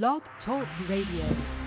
Blog Talk Radio.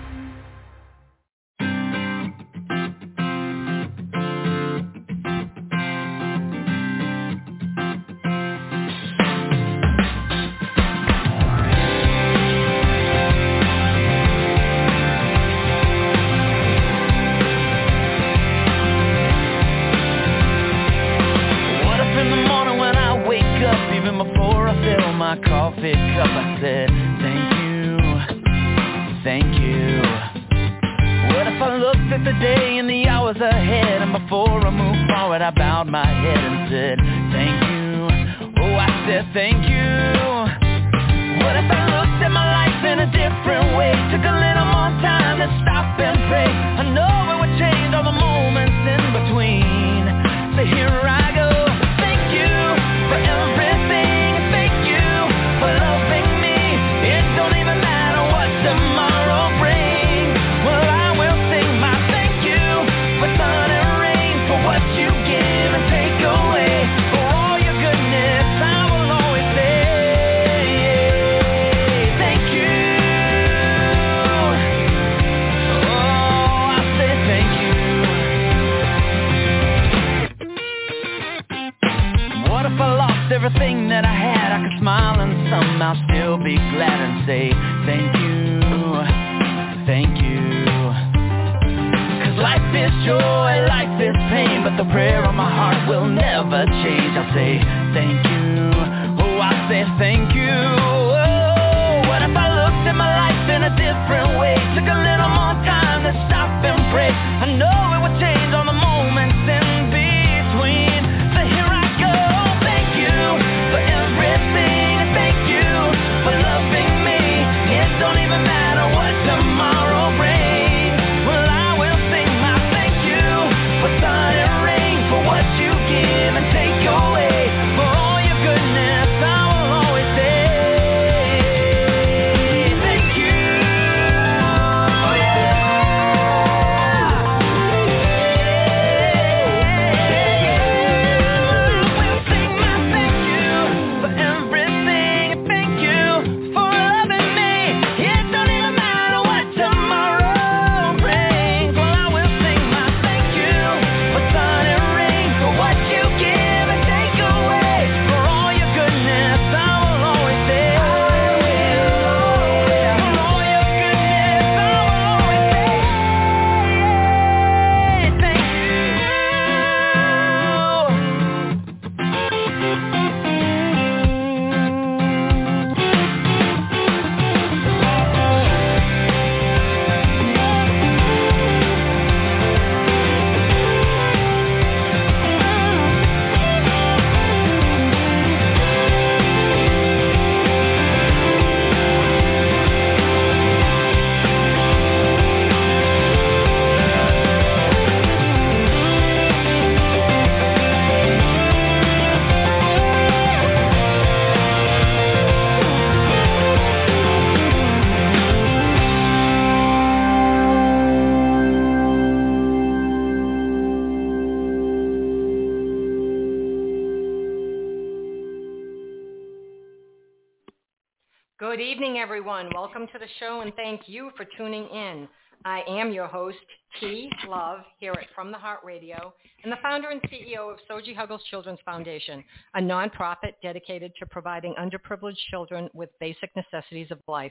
And thank you for tuning in. I am your host, T. Love, here at From the Heart Radio, and the founder and CEO of Soji Huggles Children's Foundation, a nonprofit dedicated to providing underprivileged children with basic necessities of life.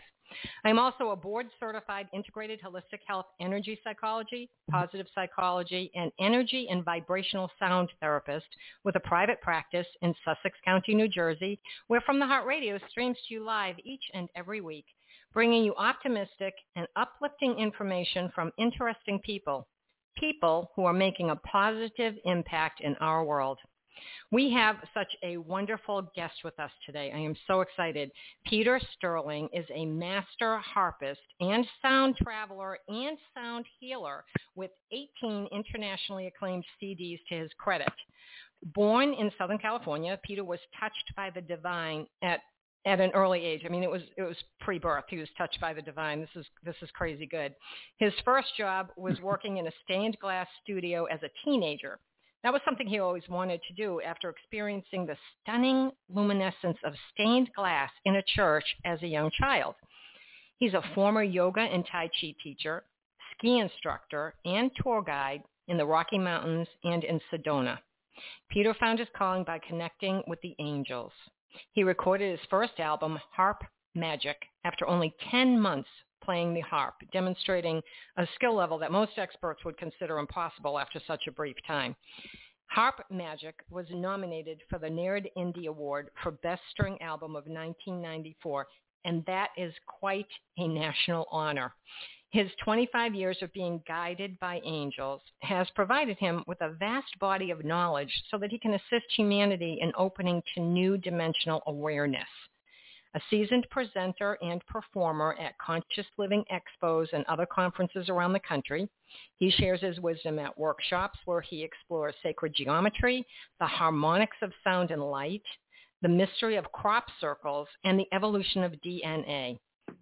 I am also a board-certified integrated holistic health energy psychology, positive psychology, and energy and vibrational sound therapist with a private practice in Sussex County, New Jersey, where From the Heart Radio streams to you live each and every week, bringing you optimistic and uplifting information from interesting people, people who are making a positive impact in our world. We have such a wonderful guest with us today. I am so excited. Peter Sterling is a master harpist and sound traveler and sound healer with 18 internationally acclaimed CDs to his credit. Born in Southern California, Peter was touched by the divine at at an early age. I mean, it was it was pre-birth. He was touched by the divine. This is this is crazy good. His first job was working in a stained glass studio as a teenager. That was something he always wanted to do after experiencing the stunning luminescence of stained glass in a church as a young child. He's a former yoga and Tai Chi teacher, ski instructor, and tour guide in the Rocky Mountains and in Sedona. Peter found his calling by connecting with the angels. He recorded his first album, Harp Magic, after only 10 months playing the harp, demonstrating a skill level that most experts would consider impossible after such a brief time. Harp Magic was nominated for the NAIRD Indie Award for Best String Album of 1994, and that is quite a national honor. His 25 years of being guided by angels has provided him with a vast body of knowledge so that he can assist humanity in opening to new dimensional awareness a seasoned presenter and performer at Conscious Living Expos and other conferences around the country. He shares his wisdom at workshops where he explores sacred geometry, the harmonics of sound and light, the mystery of crop circles, and the evolution of DNA.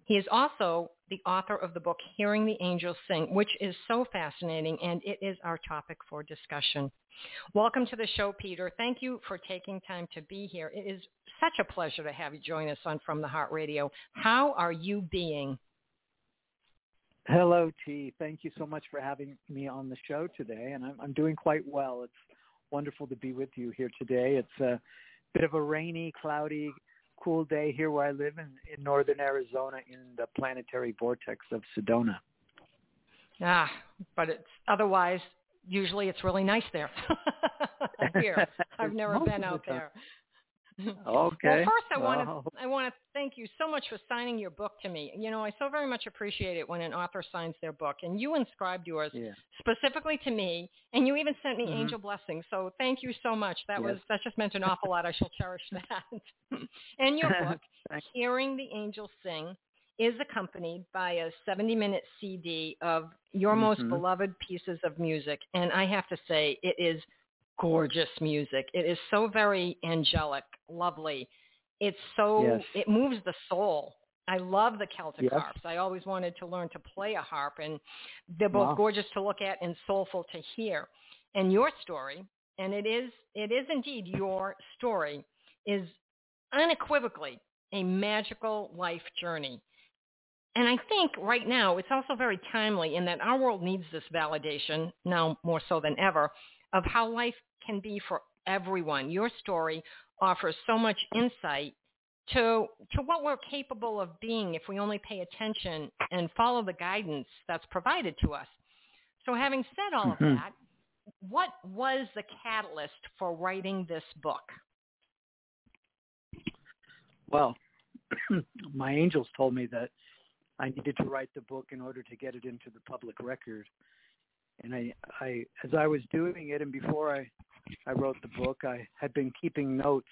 He is also the author of the book Hearing the Angels Sing, which is so fascinating, and it is our topic for discussion. Welcome to the show, Peter. Thank you for taking time to be here. It is such a pleasure to have you join us on From the Heart Radio. How are you being? Hello, T. Thank you so much for having me on the show today, and I'm, I'm doing quite well. It's wonderful to be with you here today. It's a bit of a rainy, cloudy, cool day here where I live in, in northern Arizona in the planetary vortex of Sedona. Ah, but it's otherwise usually it's really nice there. here, I've never been out the there. Okay. Well, first I want to I want to thank you so much for signing your book to me. You know, I so very much appreciate it when an author signs their book, and you inscribed yours Yeah. specifically to me, and you even sent me Mhm. angel blessings. So thank you so much. That Yes. was that just meant an awful lot. I shall cherish that. and your book, Hearing the Angels Sing, is accompanied by a 70-minute CD of your most Mhm. beloved pieces of music, and I have to say it is gorgeous music. It is so very angelic, lovely. It's so Yes. it moves the soul. I love the Celtic Yes. harps. I always wanted to learn to play a harp, and they're both Wow. gorgeous to look at and soulful to hear. And your story, and it is it is indeed your story, is unequivocally a magical life journey. And I think right now it's also very timely in that our world needs this validation now more so than ever of how life can be for everyone. Your story offers so much insight to to what we're capable of being if we only pay attention and follow the guidance that's provided to us. So having said all of Mhm. that, what was the catalyst for writing this book? Well, my angels told me that I needed to write the book in order to get it into the public record. And I, I, as I was doing it, and before I, I wrote the book, I had been keeping notes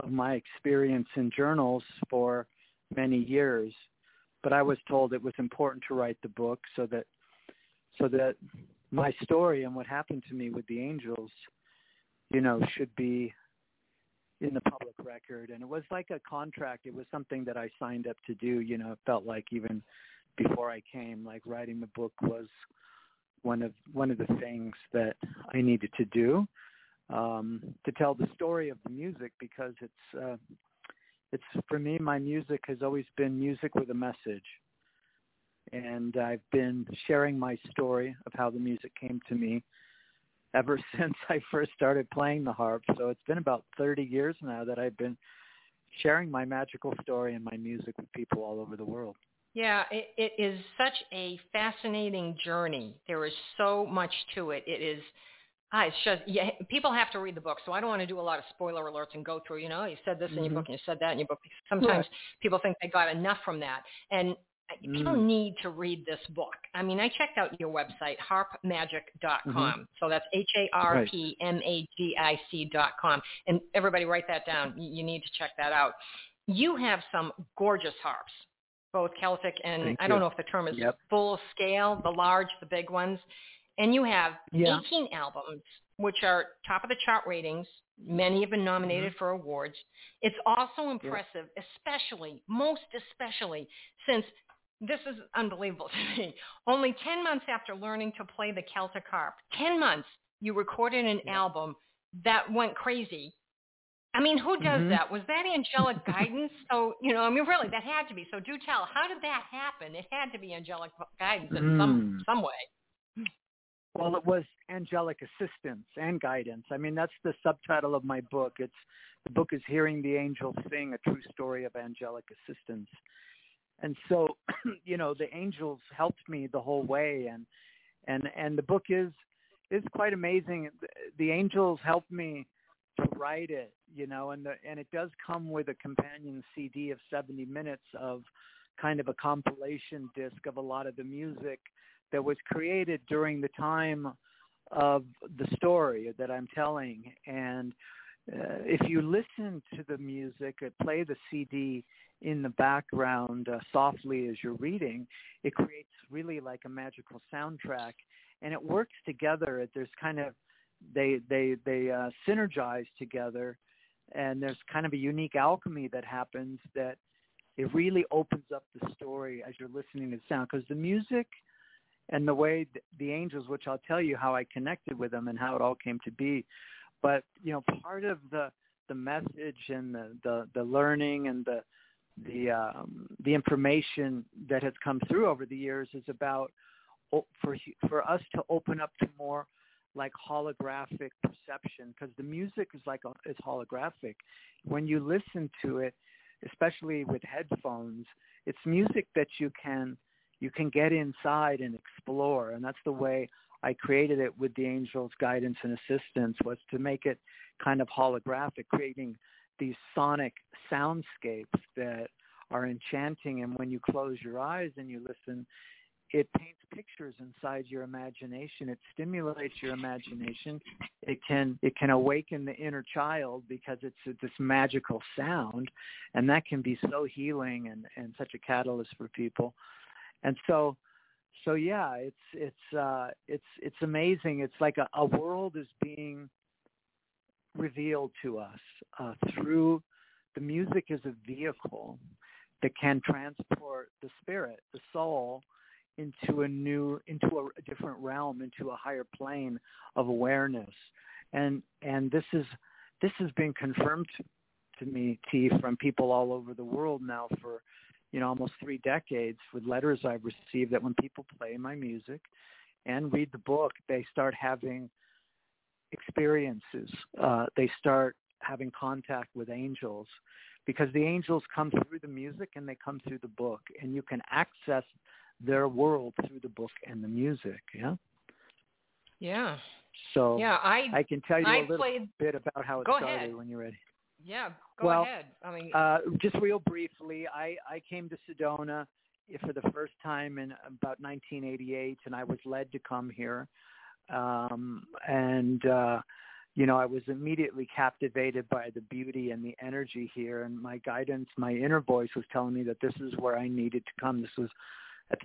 of my experience in journals for many years. But I was told it was important to write the book so that, so that my story and what happened to me with the angels, you know, should be in the public record. And it was like a contract. It was something that i signed up to do. You know it felt like even before i came like writing the book was one of one of the things that i needed to do um to tell the story of the music because it's uh it's for me my music has always been music with a message and i've been sharing my story of how the music came to me ever since I first started playing the harp. So it's been about 30 years now that I've been sharing my magical story and my music with people all over the world. Yeah, it, it is such a fascinating journey. There is so much to it. It is, ah, it's just, yeah, people have to read the book. So I don't want to do a lot of spoiler alerts and go through, you know, you said this in your book and you said that in your book. Sometimes people think they got enough from that. And uh, people Mm. need to read this book. I mean, I checked out your website, harpmagic.com. So that's H-A-R-P-M-A-G-I-C dot com. And everybody write that down. You need to check that out. You have some gorgeous harps, both Celtic and Thank I don't you. know if the term is Yep. full scale, the large, the big ones. And you have Yeah. 18 albums, which are top of the chart ratings. Many have been nominated mm-hmm. for awards. It's also impressive, especially, most especially, since this is unbelievable to me. Only 10 months after learning to play the Celtic harp, 10 months, you recorded an Yeah. album that went crazy I mean, who does Mhm. that? Was that angelic guidance? So, you know, I mean, really, that had to be. So do tell, how did that happen? It had to be angelic guidance in some Mm. some way. Well, it was angelic assistance and guidance. I mean, that's the subtitle of my book. It's the book is Hearing the Angels Sing: A True Story of Angelic Assistance. And so, you know, the angels helped me the whole way, and and and the book is is quite amazing. The angels helped me to write it, you know, and the and it does come with a companion CD of 70 minutes of kind of a compilation disc of a lot of the music that was created during the time of the story that I'm telling. And uh, if you listen to the music, uh, play the CD in the background uh, softly as you're reading, it creates really like a magical soundtrack, and it works together. There's kind of they they they uh, synergize together, and there's kind of a unique alchemy that happens that it really opens up the story as you're listening to the sound because the music and the way th- the angels, which I'll tell you how I connected with them and how it all came to be. But you know, part of the the message and the the, the learning and the the um, the information that has come through over the years is about for for us to open up to more like holographic perception because the music is like a, is holographic. When you listen to it, especially with headphones, it's music that you can you can get inside and explore and that's the way i created it with the angels guidance and assistance was to make it kind of holographic creating these sonic soundscapes that are enchanting and when you close your eyes and you listen it paints pictures inside your imagination. It stimulates your imagination. It can it can awaken the inner child because it's this magical sound and that can be so healing and and such a catalyst for people. And so so yeah it's it's uh it's it's amazing. It's like a, a world is being revealed to us uh through the music is a vehicle that can transport the spirit the soul into a new into a, different realm into a higher plane of awareness. And and this is this has been confirmed to me T from people all over the world now for you know almost three decades with letters I've received that when people play my music and read the book they start having experiences. Uh, they start having contact with angels because the angels come through the music and they come through the book and you can access their world through the book and the music yeah Yeah. so Yeah, I I can tell you I a little played bit about how it Go started ahead. when you're ready yeah, go Well, ahead. I mean, Uh, just real briefly, I, I came to Sedona for the first time in about 1988, and I was led to come here. Um, and, uh, you know, I was immediately captivated by the beauty and the energy here. And my guidance, my inner voice was telling me that this is where I needed to come. This was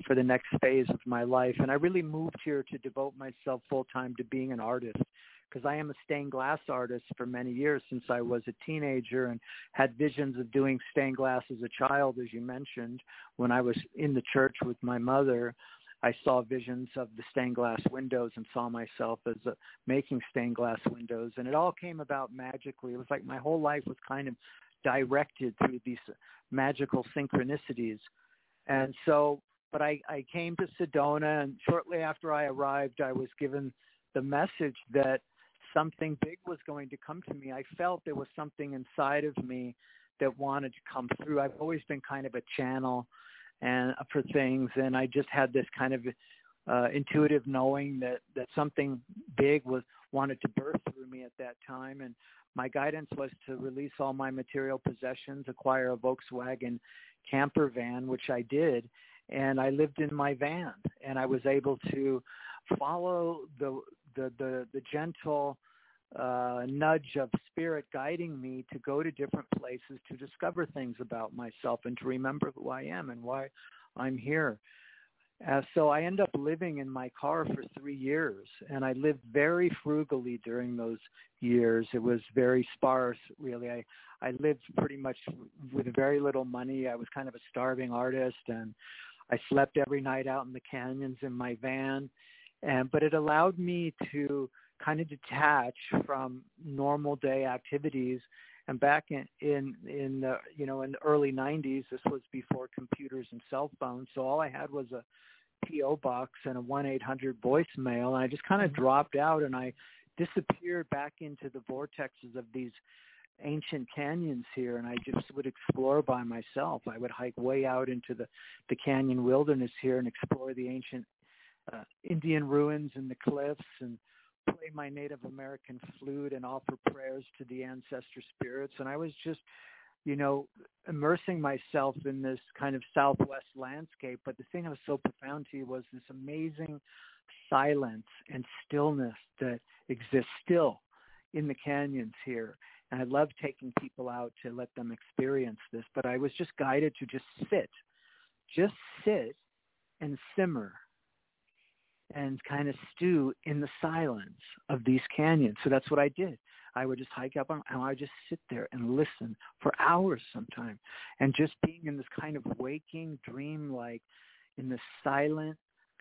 for the next phase of my life. And I really moved here to devote myself full time to being an artist because I am a stained glass artist for many years since I was a teenager and had visions of doing stained glass as a child, as you mentioned. When I was in the church with my mother, I saw visions of the stained glass windows and saw myself as a, making stained glass windows. And it all came about magically. It was like my whole life was kind of directed through these magical synchronicities. And so, but I, I came to Sedona, and shortly after I arrived, I was given the message that something big was going to come to me. I felt there was something inside of me that wanted to come through. I've always been kind of a channel and for things, and I just had this kind of uh, intuitive knowing that that something big was wanted to birth through me at that time. And my guidance was to release all my material possessions, acquire a Volkswagen camper van, which I did, and I lived in my van, and I was able to follow the the the, the gentle uh, nudge of spirit guiding me to go to different places to discover things about myself and to remember who I am and why I'm here. Uh, so I ended up living in my car for three years, and I lived very frugally during those years. It was very sparse, really. I I lived pretty much with very little money. I was kind of a starving artist, and I slept every night out in the canyons in my van. And but it allowed me to kind of detach from normal day activities And back in in in the you know in the early 90s, this was before computers and cell phones. So all I had was a PO box and a 1-800 voicemail, and I just kind of Mm-hmm. dropped out and I disappeared back into the vortexes of these ancient canyons here and I just would explore by myself. I would hike way out into the, the canyon wilderness here and explore the ancient uh, Indian ruins and the cliffs and play my Native American flute and offer prayers to the ancestor spirits. And I was just, you know, immersing myself in this kind of southwest landscape. But the thing that was so profound to you was this amazing silence and stillness that exists still in the canyons here. And I love taking people out to let them experience this, but I was just guided to just sit, just sit and simmer and kind of stew in the silence of these canyons. So that's what I did. I would just hike up and I would just sit there and listen for hours sometime. And just being in this kind of waking dream like in this silent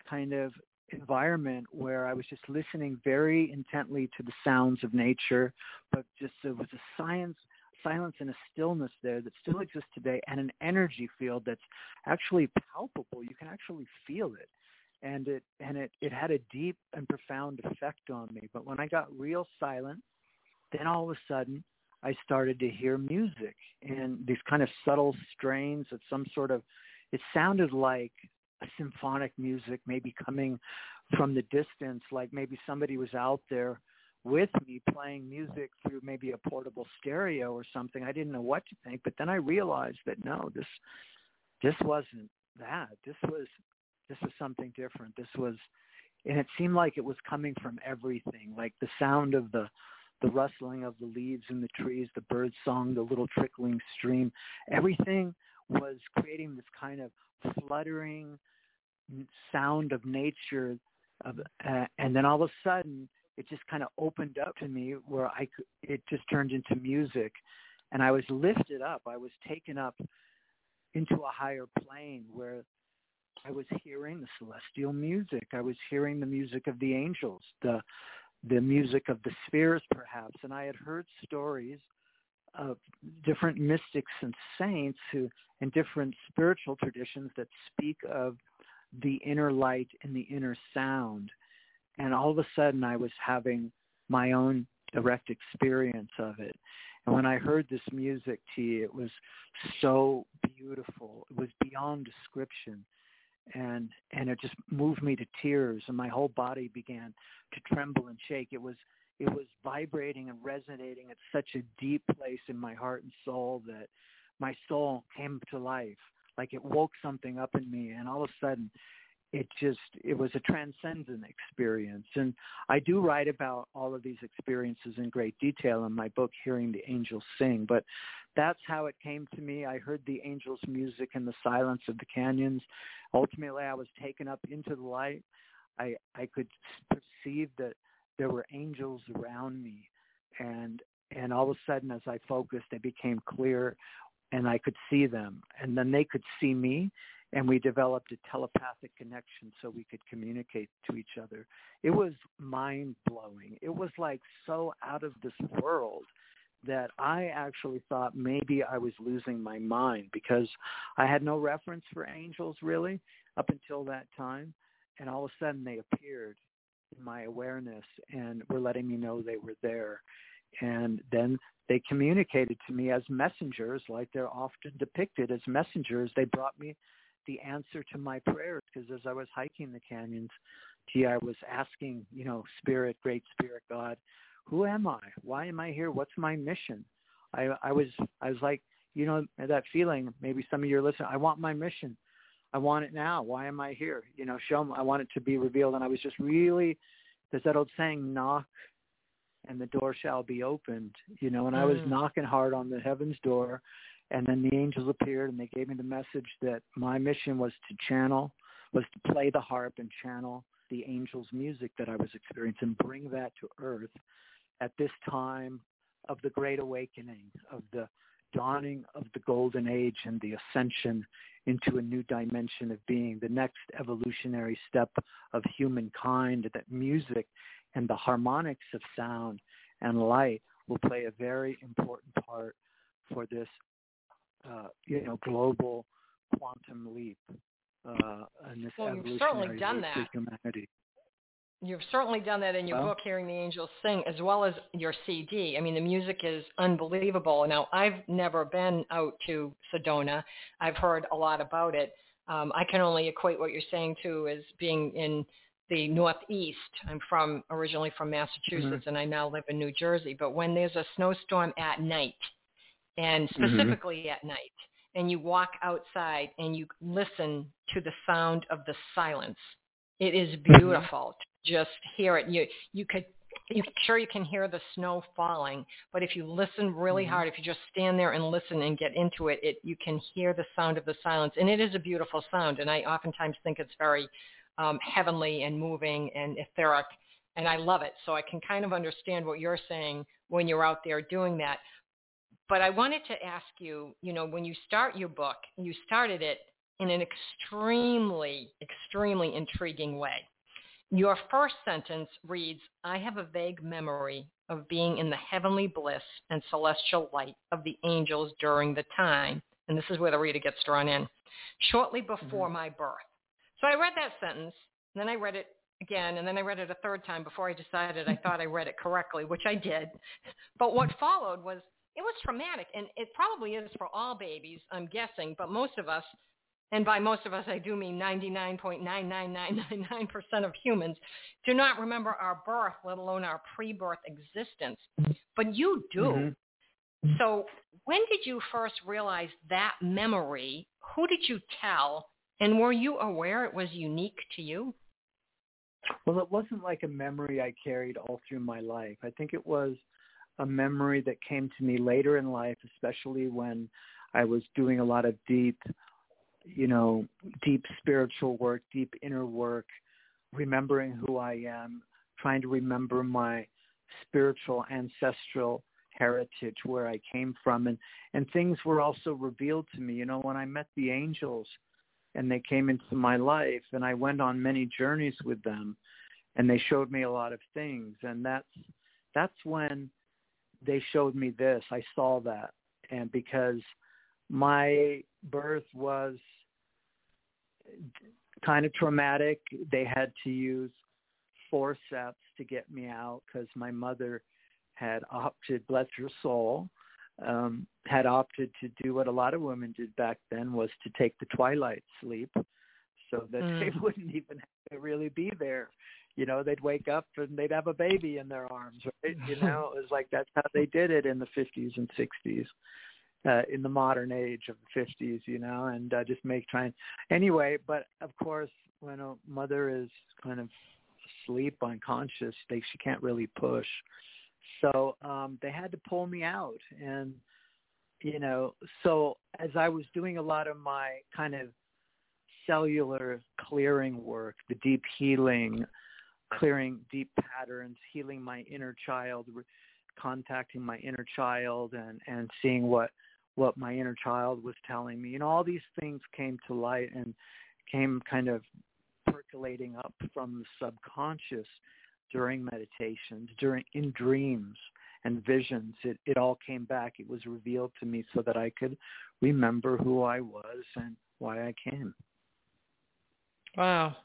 kind of environment where I was just listening very intently to the sounds of nature, but just there was a science silence and a stillness there that still exists today and an energy field that's actually palpable. You can actually feel it. And it and it, it had a deep and profound effect on me. But when I got real silent, then all of a sudden I started to hear music and these kind of subtle strains of some sort of it sounded like symphonic music maybe coming from the distance like maybe somebody was out there with me playing music through maybe a portable stereo or something. I didn't know what to think but then i realized that no this this wasn't that. This was this was something different. This was and it seemed like it was coming from everything like the sound of the the rustling of the leaves in the trees the bird song the little trickling stream everything was creating this kind of fluttering sound of nature of, uh, and then all of a sudden it just kind of opened up to me where I could, it just turned into music. And I was lifted up. I was taken up into a higher plane where I was hearing the celestial music. I was hearing the music of the angels the the music of the spheres perhaps. And I had heard stories of different mystics and saints who and different spiritual traditions that speak of the inner light and the inner sound. And all of a sudden I was having my own direct experience of it. And when I heard this music, T, it was so beautiful. It was beyond description. And and it just moved me to tears and my whole body began to tremble and shake. It was it was vibrating and resonating at such a deep place in my heart and soul that my soul came to life. Like it woke something up in me and all of a sudden it just it was a transcendent experience. And i do write about all of these experiences in great detail in my book hearing the angels sing but that's how it came to me. I heard the angels music in the silence of the canyons. Ultimately i was taken up into the light. I i could perceive that there were angels around me and and all of a sudden as i focused they became clear and I could see them and then they could see me and we developed a telepathic connection so we could communicate to each other. It was mind blowing. It was like so out of this world that I actually thought maybe I was losing my mind because I had no reference for angels really up until that time and all of a sudden they appeared my awareness and were letting me know they were there. And then they communicated to me as messengers like they're often depicted as messengers. They brought me the answer to my prayers because as i was hiking the canyons gee i was asking you know spirit great spirit god who am i? Why am i here? What's my mission? I i was i was like you know that feeling maybe some of your listeners i want my mission i want it now. Why am i here? You know show me i want it to be revealed. And i was just really there's that old saying knock and the door shall be opened you know and i was Mm. knocking hard on the heavens door. And then the angels appeared and they gave me the message that my mission was to channel was to play the harp and channel the angels music that i was experiencing and bring that to earth at this time of the great awakening of the dawning of the golden age and the ascension into a new dimension of being the next evolutionary step of humankind that music and the harmonics of sound and light will play a very important part for this, uh, you know, global quantum leap uh, and this well, evolutionary certainly done leap that. for humanity. You've certainly done that in your Well- book, Hearing the Angels Sing, as well as your CD. I mean, the music is unbelievable. Now, I've never been out to Sedona. I've heard a lot about it. Um, I can only equate what you're saying to as being in the Northeast. I'm from originally from mm-hmm. Massachusetts, and I now live in New Jersey. But when there's a snowstorm at night, and mm-hmm. specifically at night, and you walk outside and you listen to the sound of the silence, it is mm-hmm. beautiful to just hear it. You you could you sure you can hear the snow falling, but if you listen really Mhm. hard, if you just stand there and listen and get into it, it you can hear the sound of the silence, and it is a beautiful sound. And I oftentimes think it's very um, heavenly and moving and etheric, and I love it. So I can kind of understand what you're saying when you're out there doing that. But I wanted to ask you, you know, when you start your book, you started it in an extremely, extremely intriguing way. Your first sentence reads, I have a vague memory of being in the heavenly bliss and celestial light of the angels during the time, and this is where the reader gets drawn in, shortly before mm-hmm. my birth. So I read that sentence, then I read it again, and then I read it a third time before I decided I thought I read it correctly, which I did. But what followed was, it was traumatic, and it probably is for all babies, I'm guessing, but most of us, and by most of us I do mean 99.99999% of humans, do not remember our birth, let alone our pre-birth existence. But you do. Mhm. So when did you first realize that memory? Who did you tell? And were you aware it was unique to you? Well, it wasn't like a memory I carried all through my life. I think it was a memory that came to me later in life, especially when I was doing a lot of deep, you know, deep spiritual work, deep inner work, remembering who I am, trying to remember my spiritual ancestral heritage, where I came from, and and things were also revealed to me. You know, when I met the angels, and they came into my life, and I went on many journeys with them, and they showed me a lot of things, and that's that's when they showed me this. I saw that, and because my birth was kind of traumatic, they had to use forceps to get me out because my mother had opted, bless her soul, um, had opted to do what a lot of women did back then was to take the twilight sleep so that Mm. they wouldn't even have to really be there. You know, they'd wake up and they'd have a baby in their arms, right? You know, it was like that's how they did it in the 50s and 60s. Uh, in the modern age of the 50s, you know, and uh, just make trying. Anyway, but of course, when a mother is kind of asleep, unconscious, they she can't really push. So um, they had to pull me out, and you know, so as I was doing a lot of my kind of cellular clearing work, the deep healing, clearing deep patterns, healing my inner child, re- contacting my inner child, and and seeing what what my inner child was telling me. and all these things came to light and came kind of percolating up from the subconscious during meditations, during in dreams and visions. It it all came back. It was revealed to me so that I could remember who I was and why I came. Wow.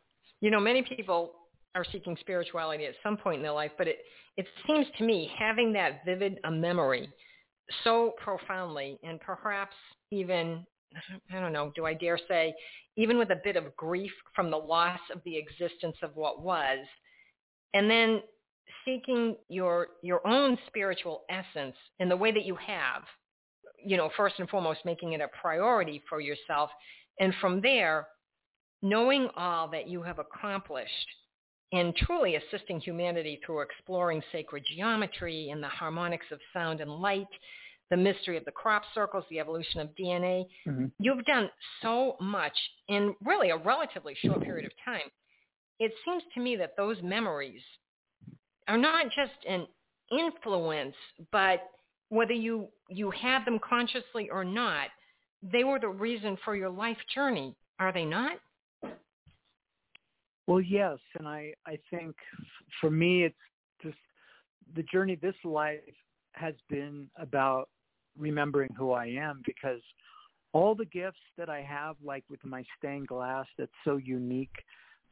You know, many people are seeking spirituality at some point in their life, but it, it seems to me having that vivid a memory so profoundly and perhaps even, I don't know, do I dare say, even with a bit of grief from the loss of the existence of what was, and then seeking your your own spiritual essence in the way that you have, you know, first and foremost making it a priority for yourself, and from there knowing all that you have accomplished in truly assisting humanity through exploring sacred geometry and the harmonics of sound and light, the mystery of the crop circles, the evolution of DNA. Mm-hmm. You've done so much in really a relatively short period of time. It seems to me that those memories are not just an influence, but whether you, you had them consciously or not, they were the reason for your life journey, are they not? Well, yes, and I I think for me it's just the journey this life has been about remembering who I am because all the gifts that I have, like with my stained glass, that's so unique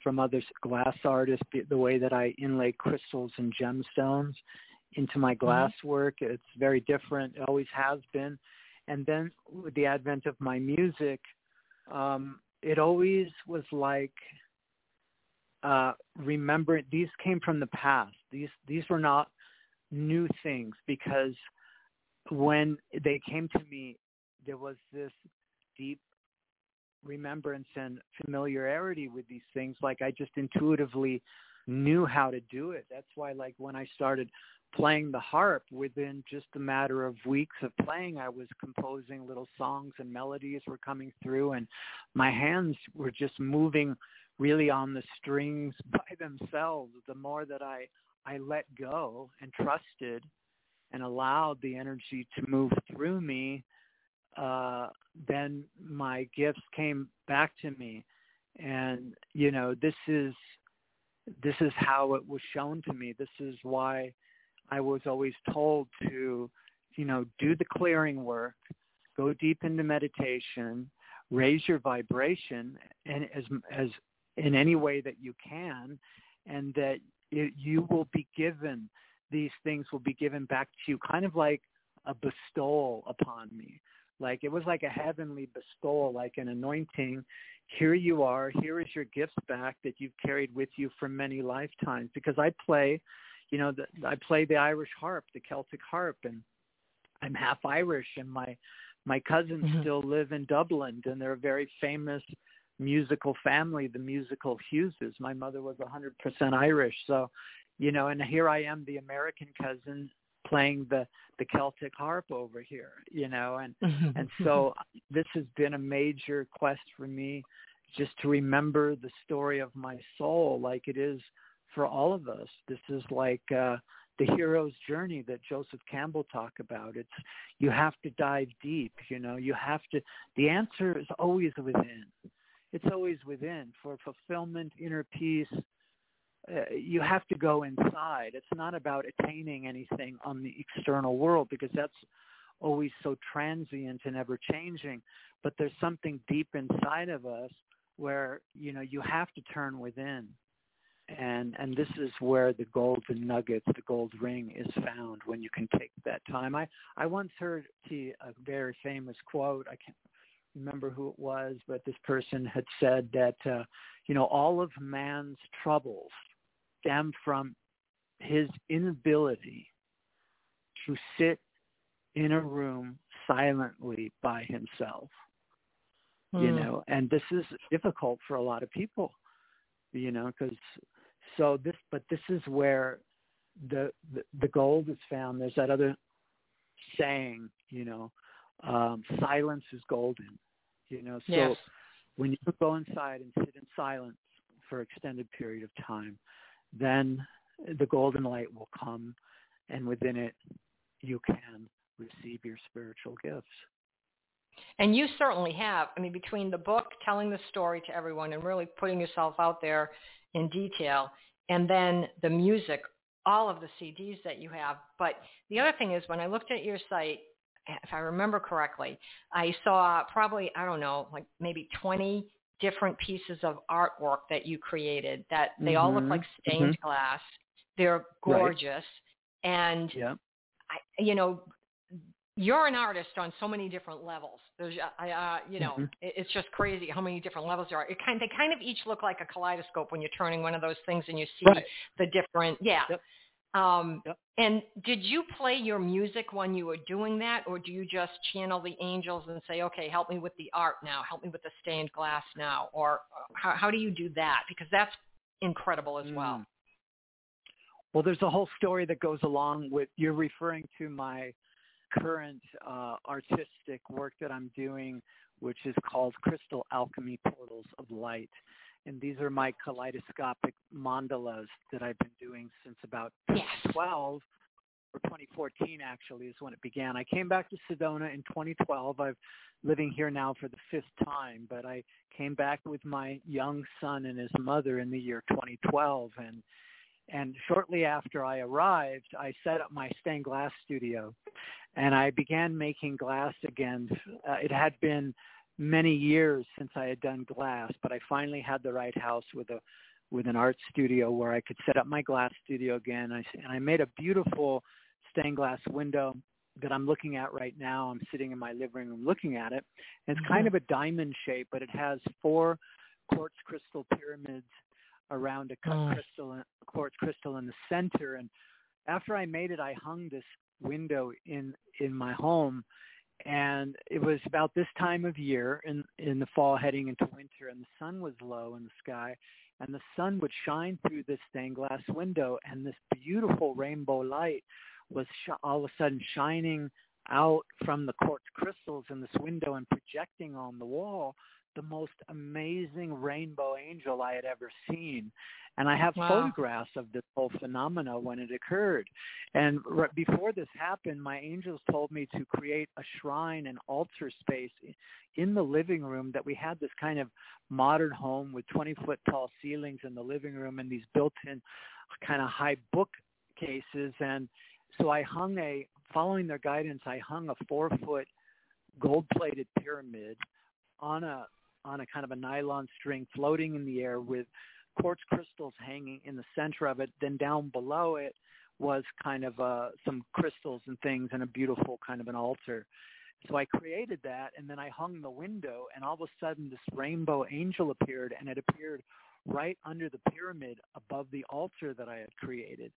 from other glass artists, the way that I inlay crystals and gemstones into my glass mm-hmm. work, it's very different. It always has been. And then with the advent of my music, um, it always was like uh, remember these came from the past. These these were not new things because when they came to me, there was this deep remembrance and familiarity with these things. Like I just intuitively knew how to do it. That's why, like when I started playing the harp, within just a matter of weeks of playing, I was composing little songs and melodies were coming through, and my hands were just moving really on the strings by themselves. The more that I I let go and trusted and allowed the energy to move through me, uh, then my gifts came back to me. And you know, this is this is how it was shown to me. This is why I was always told to, you know, do the clearing work, go deep into meditation, raise your vibration, and as as in any way that you can, and that it, you will be given these things will be given back to you, kind of like a bestowal upon me. Like it was like a heavenly bestowal, like an anointing. Here you are. Here is your gifts back that you've carried with you for many lifetimes. Because I play, you know, the, I play the Irish harp, the Celtic harp, and I'm half Irish, and my my cousins mm-hmm. still live in Dublin, and they're a very famous musical family, the musical Hugheses. My mother was 100% Irish, so you know, and here I am, the American cousin playing the the Celtic harp over here, you know, and and so this has been a major quest for me just to remember the story of my soul like it is for all of us. This is like uh the hero's journey that Joseph Campbell talked about. It's you have to dive deep, you know, you have to the answer is always within. It's always within for fulfillment, inner peace, uh, you have to go inside. It's not about attaining anything on the external world because that's always so transient and ever changing. But there's something deep inside of us where you know you have to turn within, and and this is where the golden nuggets, the gold ring, is found when you can take that time. I I once heard a very famous quote. I can't remember who it was, but this person had said that uh, you know all of man's troubles stem from his inability to sit in a room silently by himself. Mm. You hmm. know, and this is difficult for a lot of people, you know, because so this, but this is where the, the the gold is found. There's that other saying, you know, um, silence is golden. You know, so yes. when you go inside and sit in silence for extended period of time, then the golden light will come and within it you can receive your spiritual gifts. And you certainly have. I mean, between the book, telling the story to everyone and really putting yourself out there in detail, and then the music, all of the CDs that you have. But the other thing is when I looked at your site, if I remember correctly, I saw probably, I don't know, like maybe 20 different pieces of artwork that you created that they mm-hmm. all look like mm-hmm. stained mm-hmm. glass. They're gorgeous. Right. And, yeah. I, you know, you're an artist on so many different levels. There's, uh, you know, mm-hmm. it's just crazy how many different levels there are. It kind, they kind of each look like a kaleidoscope when you're turning one of those things and you see right. the different, yeah. Yep. Um, yep. And did you play your music when you were doing that, or do you just channel the angels and say, okay, help me with the art now, help me with the stained glass now, or uh, how, how do you do that? Because that's incredible as mm. well. Well, there's a whole story that goes along with you're referring to my current uh, artistic work that I'm doing, which is called Crystal Alchemy Portals of Light and these are my kaleidoscopic mandalas that I've been doing since about yes. 2012 or 2014 actually is when it began. I came back to Sedona in 2012. I'm living here now for the fifth time, but I came back with my young son and his mother in the year 2012 and and shortly after I arrived, I set up my stained glass studio and I began making glass again. Uh, it had been many years since I had done glass, but I finally had the right house with a with an art studio where I could set up my glass studio again. I, and I made a beautiful stained glass window that I'm looking at right now. I'm sitting in my living room looking at it. It's mm-hmm. kind of a diamond shape, but it has four quartz crystal pyramids around a mm. crystal, quartz crystal in the center. And after I made it, I hung this window in in my home. And it was about this time of year in in the fall heading into winter and the sun was low in the sky and the sun would shine through this stained glass window and this beautiful rainbow light was sh- all of a sudden shining out from the quartz crystals in this window and projecting on the wall the most amazing rainbow angel I had ever seen. And I have wow. photographs of this whole phenomena when it occurred. And right before this happened, my angels told me to create a shrine and altar space in the living room that we had this kind of modern home with 20 foot tall ceilings in the living room and these built-in kind of high bookcases. And so I hung a, following their guidance, I hung a four foot gold plated pyramid on a on a kind of a nylon string floating in the air with quartz crystals hanging in the center of it. Then down below it was kind of uh, some crystals and things and a beautiful kind of an altar. So I created that and then I hung the window and all of a sudden this rainbow angel appeared and it appeared right under the pyramid above the altar that I had created.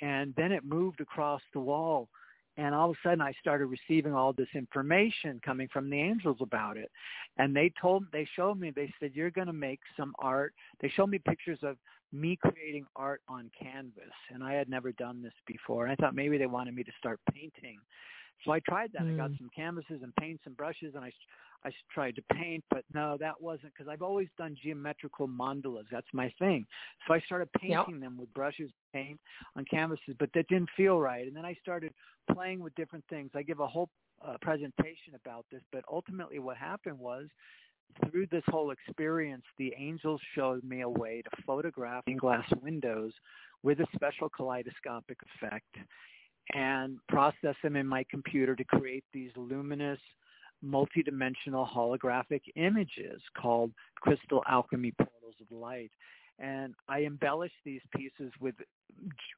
And then it moved across the wall and all of a sudden I started receiving all this information coming from the angels about it. And they told they showed me they said you're going to make some art. They showed me pictures of me creating art on canvas and I had never done this before. And I thought maybe they wanted me to start painting. So I tried that. Mm. I got hmm. some canvases and paints and brushes and I I tried to paint, but no, that wasn't because I've always done geometrical mandalas. That's my thing. So I started painting yep. them with brushes, paint on canvases, but that didn't feel right. And then I started playing with different things. I give a whole uh, presentation about this, but ultimately what happened was through this whole experience, the angels showed me a way to photograph in glass windows with a special kaleidoscopic effect and process them in my computer to create these luminous multidimensional holographic images called crystal alchemy portals of light. And I embellish these pieces with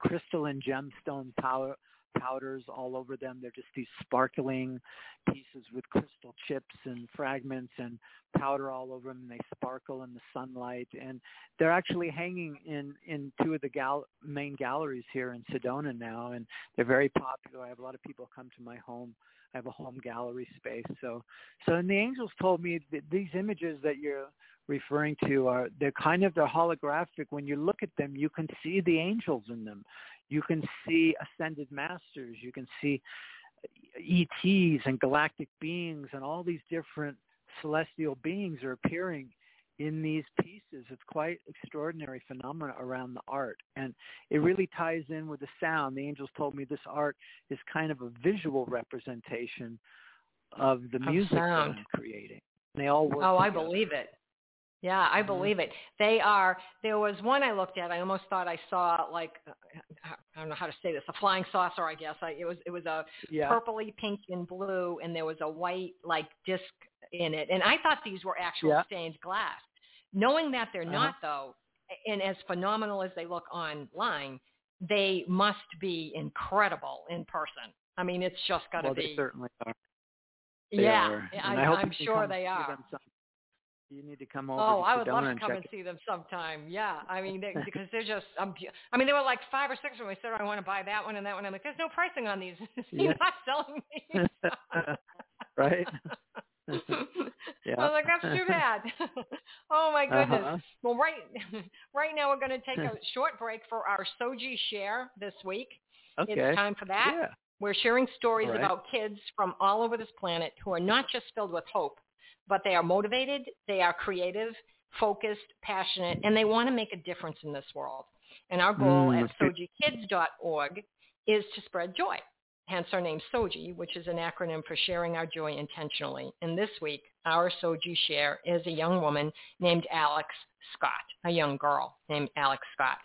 crystalline gemstone power, powders all over them. They're just these sparkling pieces with crystal chips and fragments and powder all over them. And they sparkle in the sunlight. And they're actually hanging in, in two of the gal- main galleries here in Sedona now. And they're very popular. I have a lot of people come to my home I have a home gallery space. So, so and the angels told me that these images that you're referring to are they're kind of they're holographic. When you look at them, you can see the angels in them. You can see ascended masters. You can see ETs and galactic beings and all these different celestial beings are appearing in these pieces. It's quite extraordinary phenomena around the art. And it really ties in with the sound. The angels told me this art is kind of a visual representation of the music that I'm creating. And they all work Oh, together. I believe it. Yeah, I mm-hmm. believe it. They are. There was one I looked at. I almost thought I saw like I don't know how to say this, a flying saucer. I guess I, it was. It was a yeah. purpley, pink, and blue, and there was a white like disc in it. And I thought these were actual yeah. stained glass. Knowing that they're uh-huh. not, though, and as phenomenal as they look online, they must be incredible in person. I mean, it's just got to well, be. They certainly are. They yeah, are. I, I am sure they are. You need to come over. Oh, I would love to come and it. see them sometime. Yeah, I mean, they, because they're just. Um, I mean, there were like five or six when we said I want to buy that one and that one. I'm like, there's no pricing on these. You're not selling these. right. yeah. I was like, that's too bad. oh my goodness. Uh-huh. Well, right, right now we're going to take a short break for our Soji share this week. Okay. It's time for that. Yeah. We're sharing stories right. about kids from all over this planet who are not just filled with hope, but they are motivated, they are creative, focused, passionate, and they want to make a difference in this world. And our goal mm, at sojikids.org is to spread joy hence our name SOJI, which is an acronym for Sharing Our Joy Intentionally. And this week, our SOJI share is a young woman named Alex Scott, a young girl named Alex Scott.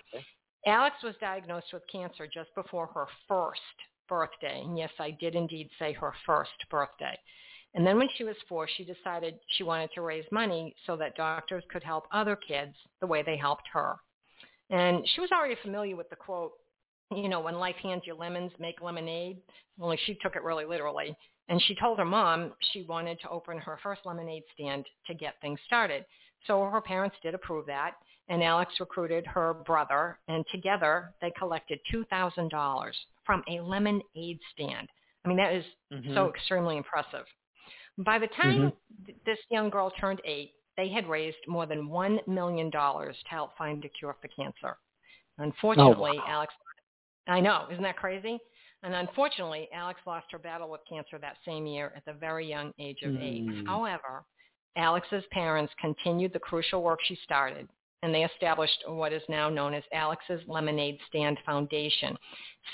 Alex was diagnosed with cancer just before her first birthday. And yes, I did indeed say her first birthday. And then when she was four, she decided she wanted to raise money so that doctors could help other kids the way they helped her. And she was already familiar with the quote, you know, when life hands you lemons, make lemonade. Only she took it really literally. And she told her mom she wanted to open her first lemonade stand to get things started. So her parents did approve that, and Alex recruited her brother, and together they collected $2,000 from a lemonade stand. I mean, that is Mhm. so extremely impressive. By the time th- this young girl turned eight, they had raised more than $1 million to help find a cure for cancer. Unfortunately, wow. Alex, I know, isn't that crazy? And unfortunately, Alex lost her battle with cancer that same year at the very young age of eight. Mm. However, Alex's parents continued the crucial work she started, and they established what is now known as Alex's Lemonade Stand Foundation.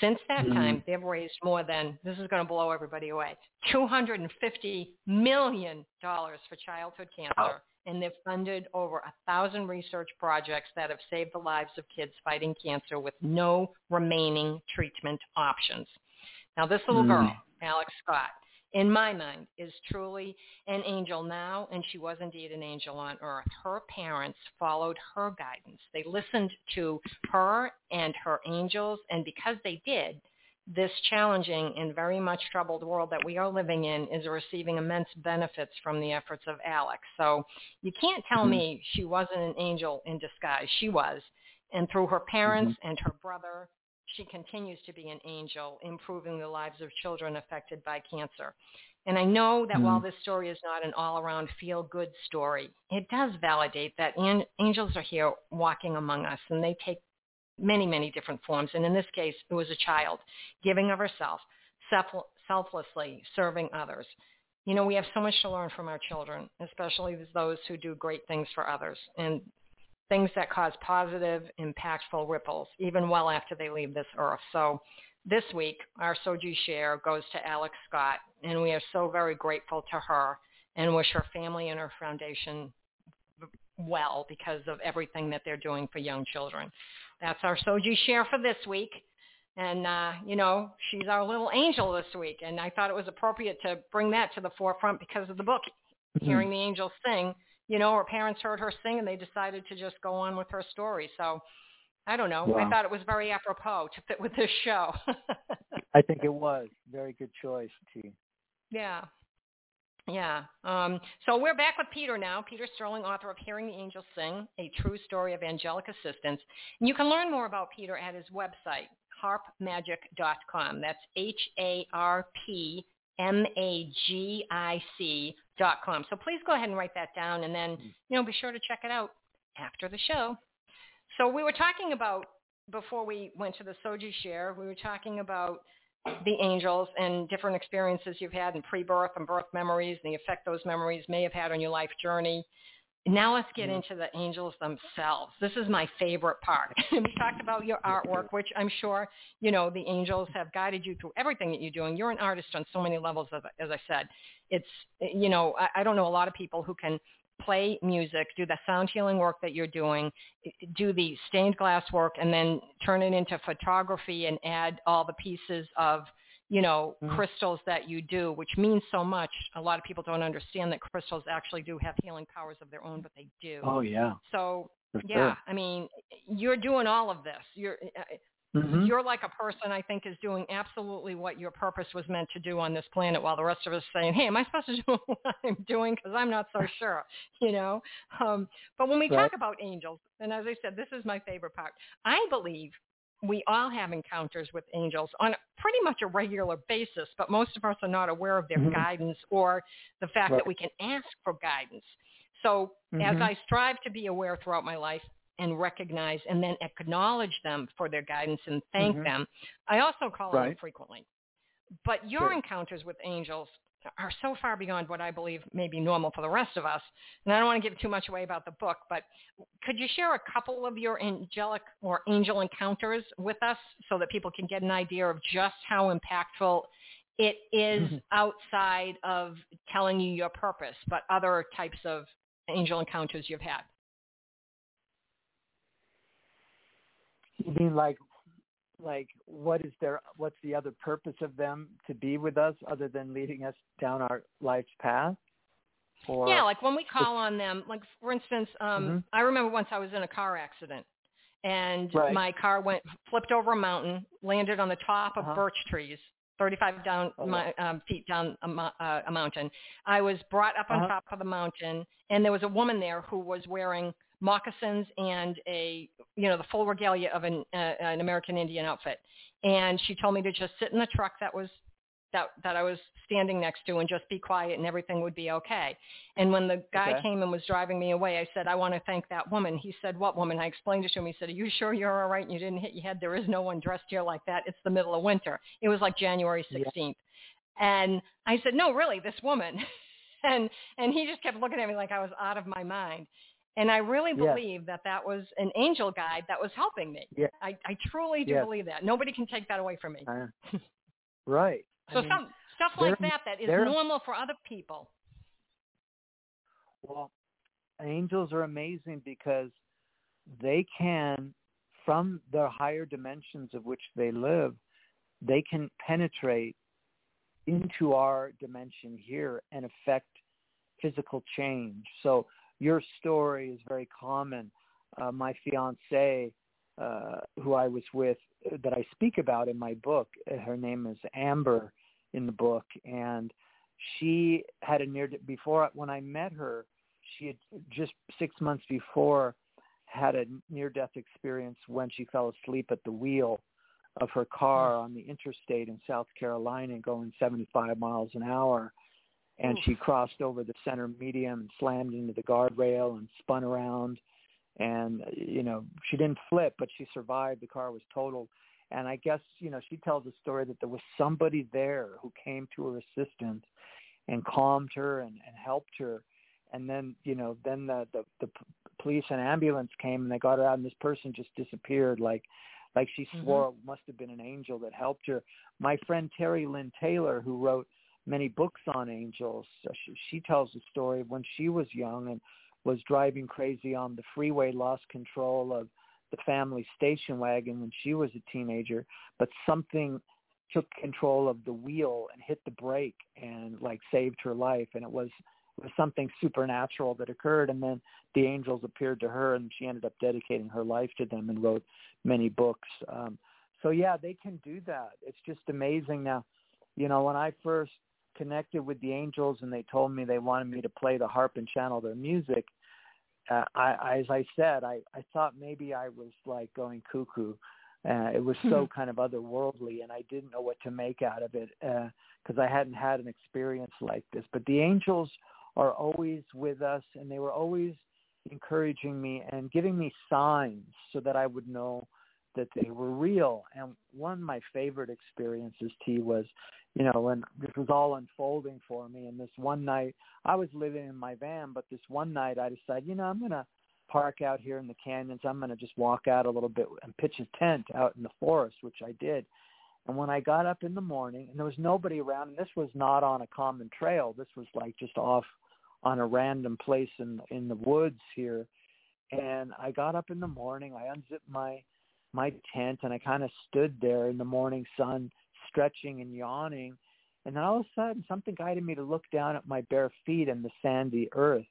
Since that Mm. time, they've raised more than, this is going to blow everybody away, $250 million for childhood cancer. Wow. And they've funded over a thousand research projects that have saved the lives of kids fighting cancer with no remaining treatment options. Now, this little Mm. girl, Alex Scott, in my mind, is truly an angel now, and she was indeed an angel on earth. Her parents followed her guidance. They listened to her and her angels, and because they did, this challenging and very much troubled world that we are living in is receiving immense benefits from the efforts of Alex. So you can't tell Mhm. me she wasn't an angel in disguise. She was. And through her parents and her brother, she continues to be an angel, improving the lives of children affected by cancer. And I know that while Mhm. this story is not an all-around feel-good story, it does validate that an- angels are here walking among us, and they take many, many different forms. And in this case, it was a child giving of herself, self- selflessly serving others. You know, we have so much to learn from our children, especially those who do great things for others and things that cause positive, impactful ripples, even well after they leave this earth. So this week, our Soji share goes to Alex Scott, and we are so very grateful to her and wish her family and her foundation well because of everything that they're doing for young children. That's our Soji share for this week. And, uh, you know, she's our little angel this week. And I thought it was appropriate to bring that to the forefront because of the book, Mhm. Hearing the Angels Sing. You know, her parents heard her sing and they decided to just go on with her story. So I don't know. I thought it was very apropos to fit with this show. I think it was very good choice, T. Yeah. Yeah. Um, so we're back with Peter now. Peter Sterling, author of Hearing the Angels Sing, a true story of angelic assistance. And you can learn more about Peter at his website, harpmagic.com. That's H-A-R-P-M-A-G-I-C dot com. So please go ahead and write that down and then, you know, be sure to check it out after the show. So we were talking about, before we went to the Soji share, we were talking about the angels and different experiences you've had in pre-birth and birth memories and the effect those memories may have had on your life journey. Now let's get into the angels themselves. This is my favorite part. we talked about your artwork, which I'm sure, you know, the angels have guided you through everything that you're doing. You're an artist on so many levels, as, as I said. It's, you know, I, I don't know a lot of people who can play music, do the sound healing work that you're doing, do the stained glass work, and then turn it into photography and add all the pieces of, you know, Mhm. crystals that you do, which means so much. A lot of people don't understand that crystals actually do have healing powers of their own, but they do. Oh yeah, So, for yeah, I mean, you're doing all of this. You're uh. Mhm. you're like a person I think is doing absolutely what your purpose was meant to do on this planet, while the rest of us are saying, "Hey, am I supposed to do what I'm doing?" Because I'm not so sure, you know. Um, but when we Right. talk about angels, and as I said, this is my favorite part. I believe we all have encounters with angels on pretty much a regular basis, but most of us are not aware of their Mhm. guidance or the fact Right. that we can ask for guidance. So as Mhm. I strive to be aware throughout my life and recognize and then acknowledge them for their guidance and thank Mhm. them, I also call on them frequently. But your Good. encounters with angels are so far beyond what I believe may be normal for the rest of us. And I don't want to give too much away about the book, but could you share a couple of your angelic or angel encounters with us so that people can get an idea of just how impactful it is Mhm. outside of telling you your purpose, but other types of angel encounters you've had? You mean like like what is their what's the other purpose of them to be with us other than leading us down our life's path? Or yeah, like when we call on them, like for instance, um, Mhm. I remember once I was in a car accident, and Right. my car went flipped over a mountain, landed on the top of Uh-huh. birch trees, 35 down Oh, my, um, feet down a, mo- uh, a mountain. I was brought up on Uh-huh. top of the mountain, and there was a woman there who was wearing moccasins and a you know the full regalia of an uh, an American Indian outfit, and she told me to just sit in the truck that was that that I was standing next to and just be quiet and everything would be okay. And when the guy Okay. came and was driving me away, I said, I want to thank that woman. He said, what woman? I explained it to him. He said, are you sure you're all right and you didn't hit your head? There is no one dressed here like that. It's the middle of winter. It was like January Yeah. 16th. And I said, no, really, this woman. and and he just kept looking at me like I was out of my mind. And I really Yes. believe that that was an angel guide that was helping me. I, I truly do Yes. believe that. Nobody can take that away from me. Uh, right. I So mean, some stuff like that that is normal for other people. Well, angels are amazing because they can, from the higher dimensions of which they live, they can penetrate into our dimension here and affect physical change. So your story is very common. Uh, my fiance, uh, who I was with, that I speak about in my book, uh, her name is Amber in the book, and she had a near before when I met her, she had just six months before had a near death experience when she fell asleep at the wheel of her car on the interstate in South Carolina going 75 miles an hour and Oof. she crossed over the center median and slammed into the guardrail and spun around. And you know she didn't flip but she survived. The car was totaled. And i guess you know she tells a story that there was somebody there who came to her assistance and calmed her and, and helped her. And then you know then the, the the police and ambulance came and they got her out and this person just disappeared like like she Mhm. swore it must have been an angel that helped her. My friend terry lynn taylor who wrote many books on angels. She, she tells the story of when she was young and was driving crazy on the freeway lost control of the family station wagon when she was a teenager but something took control of the wheel and hit the brake and like saved her life. And it was it was something supernatural that occurred. And then the angels appeared to her and she ended up dedicating her life to them and wrote many books. Um so yeah they can do that. It's just amazing. Now you know when i first connected with the angels and they told me they wanted me to play the harp and channel their music uh, I, I as i said i i thought maybe i was like going cuckoo. Uh, it was so kind of otherworldly and i didn't know what to make out of it because i hadn't had an experience like this. But the angels are always with us and they were always encouraging me and giving me signs so that i would know that they were real. And one of my favorite experiences t was you know when this was all unfolding for me and this one night i was living in my van but this one night i decided you know i'm going to park out here in the canyons. I'm going to just walk out a little bit and pitch a tent out in the forest which i did. And when i got up in the morning and there was nobody around and this was not on a common trail. This was like just off on a random place in in the woods here. And i got up in the morning i unzipped my my tent and i kind of stood there in the morning sun stretching and yawning. And then all of a sudden something guided me to look down at my bare feet and the sandy earth.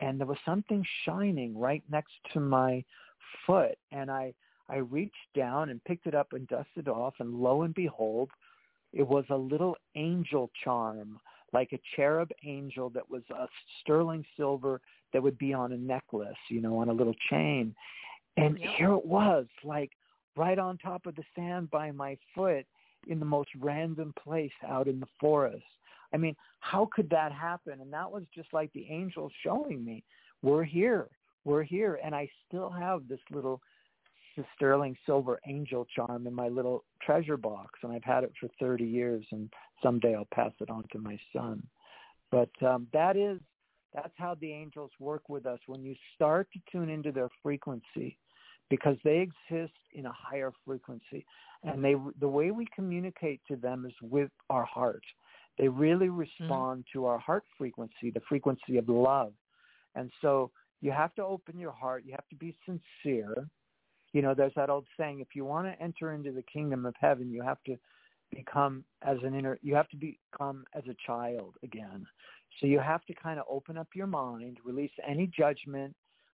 And there was something shining right next to my foot. And i i reached down and picked it up and dusted off. And lo and behold it was a little angel charm like a cherub angel that was a sterling silver that would be on a necklace you know on a little chain and Yep. here it was like right on top of the sand by my foot in the most random place out in the forest I mean, how could that happen? And that was just like the angels showing me, we're here, we're here. And I still have this little sterling silver angel charm in my little treasure box. And I've had it for 30 years and someday I'll pass it on to my son. But um, that is, that's how the angels work with us. When you start to tune into their frequency, because they exist in a higher frequency. And they the way we communicate to them is with our heart. They really respond mm-hmm. to our heart frequency the frequency of love. And so you have to open your heart. You have to be sincere. You know, there's that old saying, if you want to enter into the kingdom of heaven, you have to become as an inner, you have to become as a child again. So you have to kind of open up your mind, release any judgment,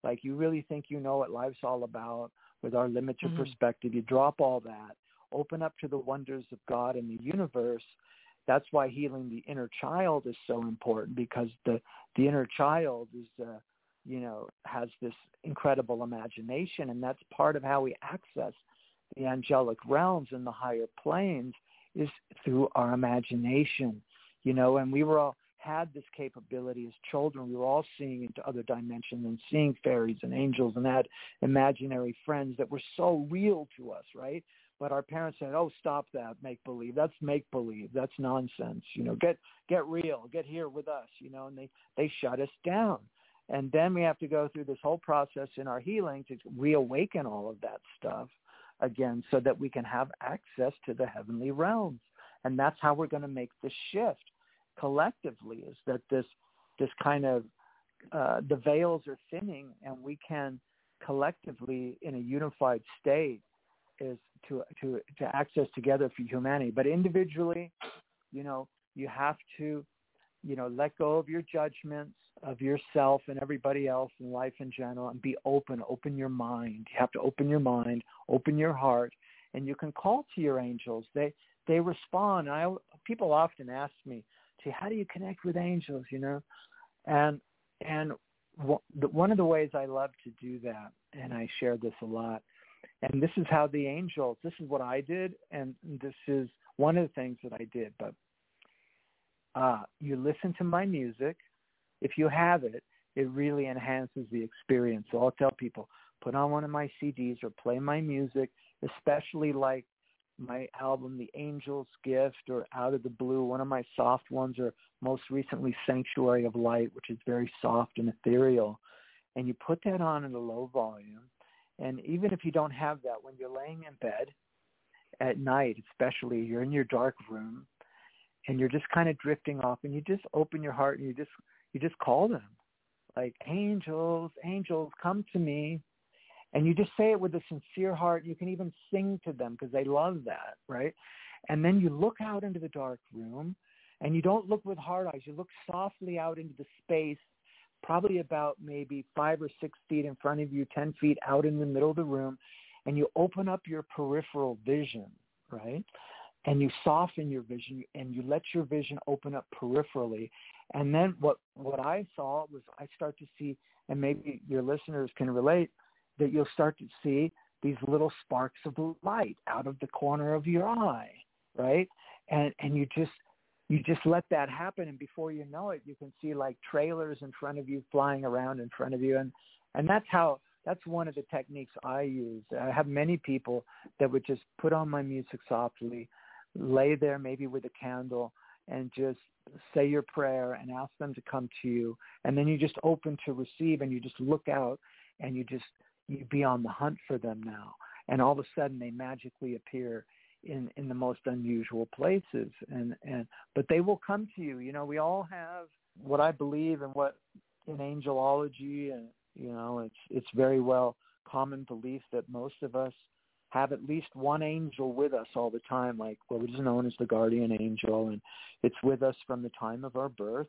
like you really think you know what life's all about with our limited mm-hmm. perspective. You drop all that, open up to the wonders of God and the universe. That's why healing the inner child is so important because the the inner child is uh, you know has this incredible imagination and that's part of how we access the angelic realms and the higher planes is through our imagination you know and we were all had this capability as children. We were all seeing into other dimensions and seeing fairies and angels and had imaginary friends that were so real to us, right? But our parents said, "Oh, stop that make believe. That's make believe. That's nonsense. You know, get get real. Get here with us. You know." And they they shut us down. And then we have to go through this whole process in our healing to reawaken all of that stuff again so that we can have access to the heavenly realms. And that's how we're going to make the shift collectively is that this this kind of uh, the veils are thinning and we can collectively in a unified state is to to to access together for humanity. But individually you know you have to you know let go of your judgments of yourself and everybody else in life in general and be open open your mind. You have to open your mind open your heart and you can call to your angels. They they respond. I people often ask me see how do you connect with angels you know? And and one of the ways i love to do that and i share this a lot and this is how the angels this is what i did and this is one of the things that i did but uh, you listen to my music. If you have it it really enhances the experience. So i'll tell people put on one of my cds or play my music especially like my album The Angel's Gift or Out of the Blue, one of my soft ones, or most recently Sanctuary of Light, which is very soft and ethereal. And you put that on in a low volume. And even if you don't have that, when you're laying in bed at night, especially, you're in your dark room and you're just kind of drifting off and you just open your heart and you just you just call them like angels angels come to me and you just say it with a sincere heart. You can even sing to them because they love that, right? And then you look out into the dark room and you don't look with hard eyes. You look softly out into the space, probably about maybe five or six feet in front of you, 10 feet out in the middle of the room, and you open up your peripheral vision, right? And you soften your vision and you let your vision open up peripherally. And then what, what I saw was I start to see, and maybe your listeners can relate – that you'll start to see these little sparks of light out of the corner of your eye, right? And and you just you just let that happen and before you know it you can see like trailers in front of you flying around in front of you and and that's how that's one of the techniques I use. I have many people that would just put on my music softly, lay there maybe with a candle and just say your prayer and ask them to come to you and then you just open to receive and you just look out and you just you be on the hunt for them now. And all of a sudden they magically appear in, in the most unusual places. And, and, but they will come to you. You know, we all have what I believe and what in angelology and, you know, it's, it's very well common belief that most of us have at least one angel with us all the time, like what is known as the guardian angel, and it's with us from the time of our birth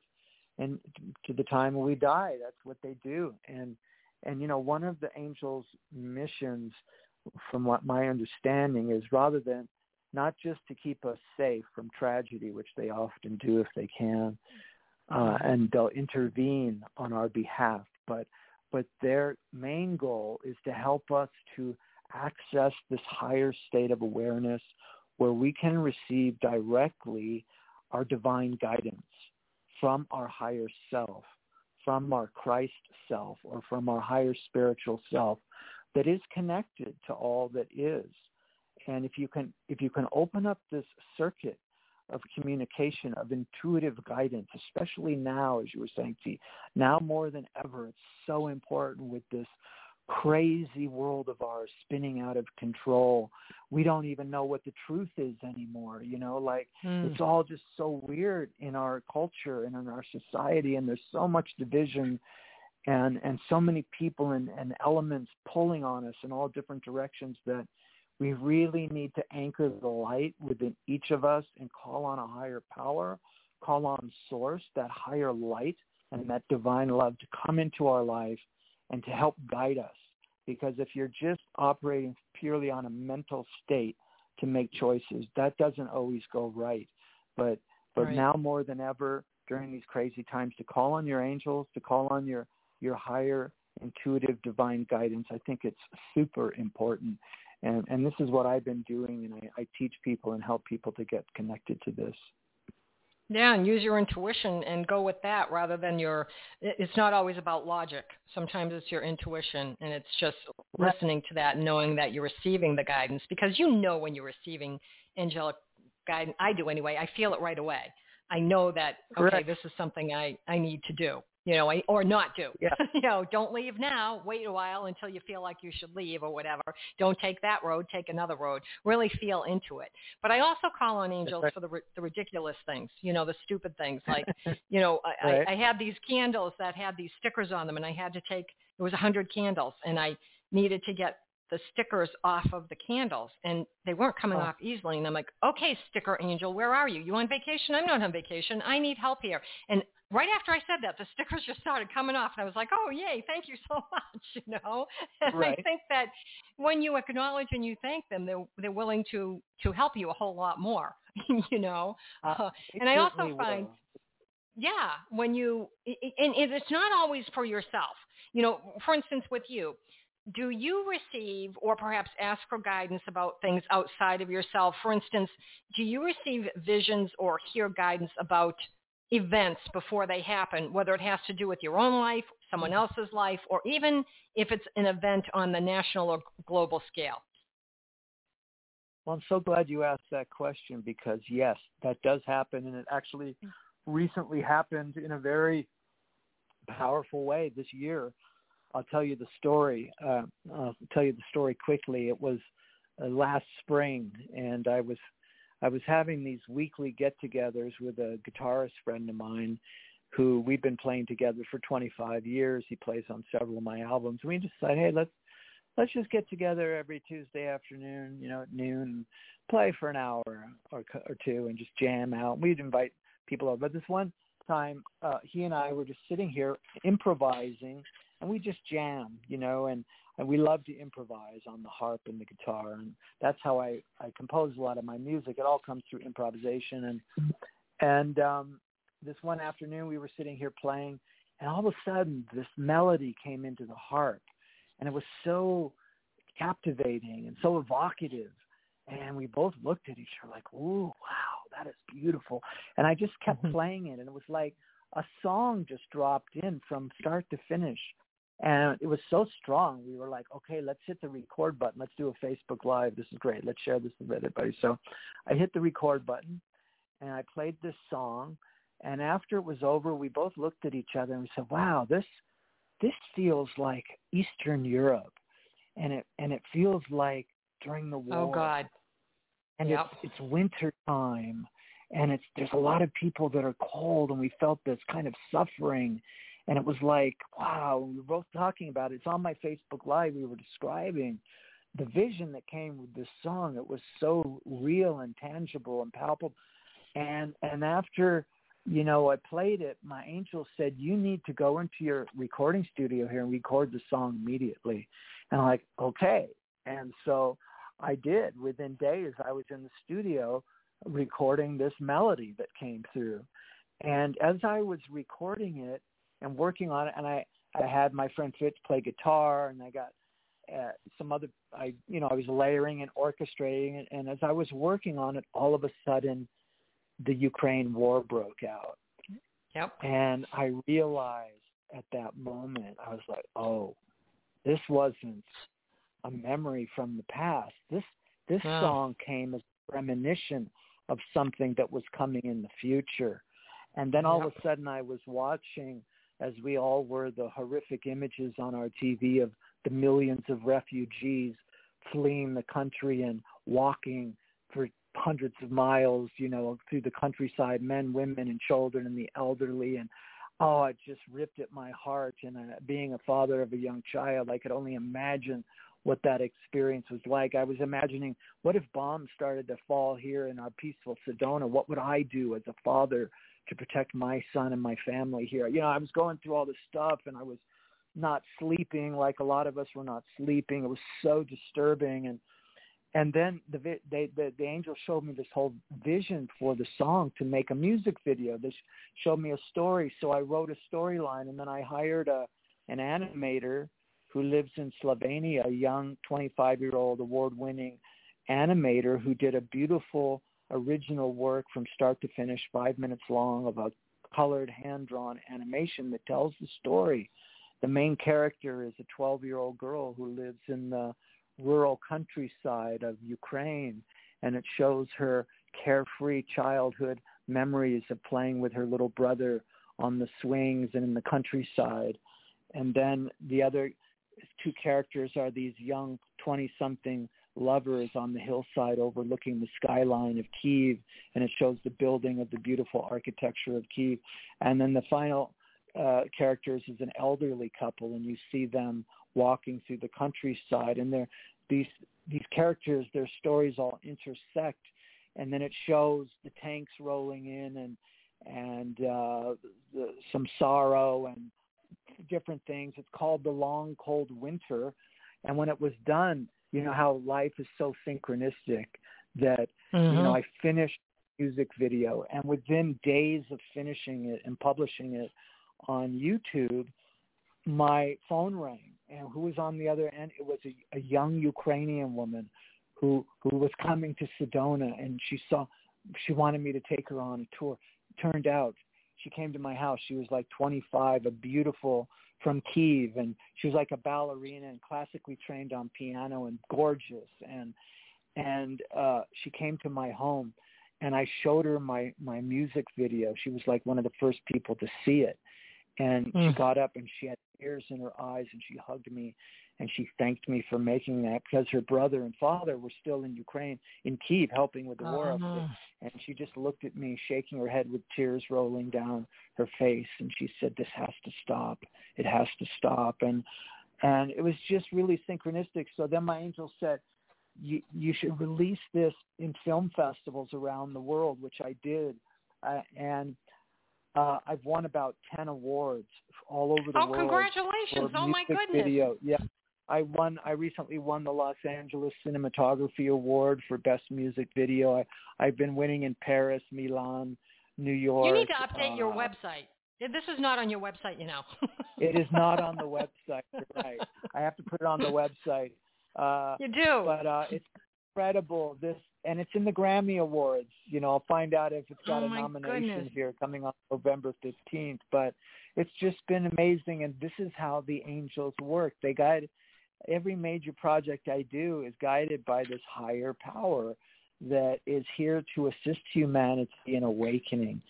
and to the time we die. That's what they do, and and, you know, one of the angels' missions, from what my understanding is rather than not just to keep us safe from tragedy, which they often do if they can, uh, and they'll intervene on our behalf, but but their main goal is to help us to access this higher state of awareness where we can receive directly our divine guidance from our higher self from our Christ self or from our higher spiritual self that is connected to all that is. And if you can if you can open up this circuit of communication, of intuitive guidance, especially now, as you were saying, T, now more than ever, it's so important with this crazy world of ours spinning out of control. We don't even know what the truth is anymore, you know, like mm. it's all just so weird in our culture and in our society and there's so much division and and so many people and, and elements pulling on us in all different directions that we really need to anchor the light within each of us and call on a higher power, call on source, that higher light and that divine love to come into our life and to help guide us. Because if you're just operating purely on a mental state to make choices, that doesn't always go right. But but right. now more than ever during these crazy times to call on your angels, to call on your your higher intuitive divine guidance. I think it's super important. And, and this is what I've been doing, and I, I teach people and help people to get connected to this. Yeah, and use your intuition and go with that rather than your. It's not always about logic. Sometimes it's your intuition, and it's just listening to that, knowing that you're receiving the guidance because you know when you're receiving angelic guidance. I do anyway. I feel it right away. I know that okay, Correct. this is something I I need to do you know, or not do. Yeah. you know, don't leave now. Wait a while until you feel like you should leave or whatever. Don't take that road. Take another road. Really feel into it. But I also call on angels right. for the the ridiculous things. You know, the stupid things like, you know, I, right. I, I had these candles that had these stickers on them, and I had to take. It was a hundred candles, and I needed to get the stickers off of the candles and they weren't coming oh. off easily and I'm like, okay, sticker angel, where are you? You on vacation? I'm not on vacation. I need help here. And right after I said that, the stickers just started coming off, and I was like, "Oh, yay! Thank you so much." You know, and right. I think that when you acknowledge and you thank them, they're they're willing to to help you a whole lot more. you know, uh, uh, and I also find, will. yeah, when you and it's not always for yourself. You know, for instance, with you, do you receive or perhaps ask for guidance about things outside of yourself? For instance, do you receive visions or hear guidance about events before they happen, whether it has to do with your own life, someone mm-hmm. else's life, or even if it's an event on the national or global scale? Well, I'm so glad you asked that question because yes, that does happen, and it actually mm. recently happened in a very powerful way this year. I'll tell you the story. Uh, I'll tell you the story quickly. It was uh, last spring, and I was I was having these weekly get-togethers with a guitarist friend of mine who we've been playing together for 25 years. He plays on several of my albums. We just said, hey, let's let's just get together every Tuesday afternoon, you know, at noon, play for an hour or or two, and just jam out. We'd invite people over. But this one time, uh, he and I were just sitting here improvising, and we just jam, you know, and and we love to improvise on the harp and the guitar and that's how I I compose a lot of my music. It all comes through improvisation. And and um this one afternoon we were sitting here playing and all of a sudden this melody came into the harp and it was so captivating and so evocative. And we both looked at each other like ooh wow that is beautiful. And I just kept mm-hmm. playing it and it was like a song just dropped in from start to finish and it was so strong. We were like, okay, let's hit the record button. Let's do a Facebook Live. This is great. Let's share this with everybody. So I hit the record button and I played this song. And after it was over, we both looked at each other and we said, wow, this, this feels like Eastern Europe. And it, and it feels like during the oh, war. Oh God. And yep. it's, it's winter time and it's, there's a lot of people that are cold and we felt this kind of suffering and it was like, wow, we were both talking about it. It's on my Facebook Live. We were describing the vision that came with this song. It was so real and tangible and palpable. And and after, you know, I played it, my angel said, you need to go into your recording studio here and record the song immediately. And I'm like, okay. And so I did. Within days, I was in the studio recording this melody that came through. And as I was recording it, and working on it. And I I had my friend Fitz play guitar, and I got uh, some other I you know I was layering and orchestrating it. And as I was working on it, all of a sudden, the Ukraine war broke out. Yep. And I realized at that moment, I was like, oh, this wasn't a memory from the past. This this wow. song came as a premonition of something that was coming in the future. And then all yep. of a sudden I was watching as we all were, the horrific images on our TV of the millions of refugees fleeing the country and walking for hundreds of miles, you know, through the countryside, men, women, and children, and the elderly. And oh, it just ripped at my heart. And uh, being a father of a young child, I could only imagine what that experience was like. I was imagining, what if bombs started to fall here in our peaceful Sedona? What would I do as a father to protect my son and my family here? You know, I was going through all this stuff, and I was not sleeping like a lot of us were not sleeping. It was so disturbing, and and then the they, the the angel showed me this whole vision for the song to make a music video. This showed me a story, so I wrote a storyline, and then I hired a an animator who lives in Slovenia, a young 25-year-old award-winning animator who did a beautiful original work from start to finish, five minutes long, of a colored hand-drawn animation that tells the story. The main character is a 12-year-old girl who lives in the rural countryside of Ukraine, and it shows her carefree childhood memories of playing with her little brother on the swings and in the countryside. And then the other two characters are these young 20-something lovers on the hillside overlooking the skyline of Kiev, and it shows the building of the beautiful architecture of Kiev. And then the final uh, characters is an elderly couple, and you see them walking through the countryside, and they're these these characters, their stories all intersect, and then it shows the tanks rolling in and and uh, the, some sorrow and different things. It's called the Long Cold Winter, and when it was done, you know how life is so synchronistic that mm-hmm. you know I finished music video, and within days of finishing it and publishing it on YouTube, my phone rang and who was on the other end? It was a, a young Ukrainian woman who who was coming to Sedona, and she saw she wanted me to take her on a tour. Turned out she came to my house. She was like 25, a beautiful from Kiev, and she was like a ballerina and classically trained on piano and gorgeous. And and uh, she came to my home, and I showed her my my music video. She was like one of the first people to see it, and mm. she got up and she had tears in her eyes and she hugged me and she thanked me for making that because her brother and father were still in Ukraine, in Kiev, helping with the war up there. Uh-huh. And she just looked at me, shaking her head with tears rolling down her face, and she said, "This has to stop. It has to stop." And and it was just really synchronistic. So then my angel said, "You you should release this in film festivals around the world," which I did. Uh, and uh, I've won about ten awards all over the oh, world. Oh, congratulations! Oh my goodness! Video. Yeah, I won. I recently won the Los Angeles Cinematography Award for Best Music Video. I, I've been winning in Paris, Milan, New York. You need to update uh, your website. This is not on your website, you know. it is not on the website. right. I have to put it on the website. Uh, you do. But uh, it's incredible. This and it's in the Grammy Awards. You know, I'll find out if it's got oh a nomination goodness. here coming on November 15th. But it's just been amazing, and this is how the angels work. They guide every major project I do is guided by this higher power that is here to assist humanity in awakening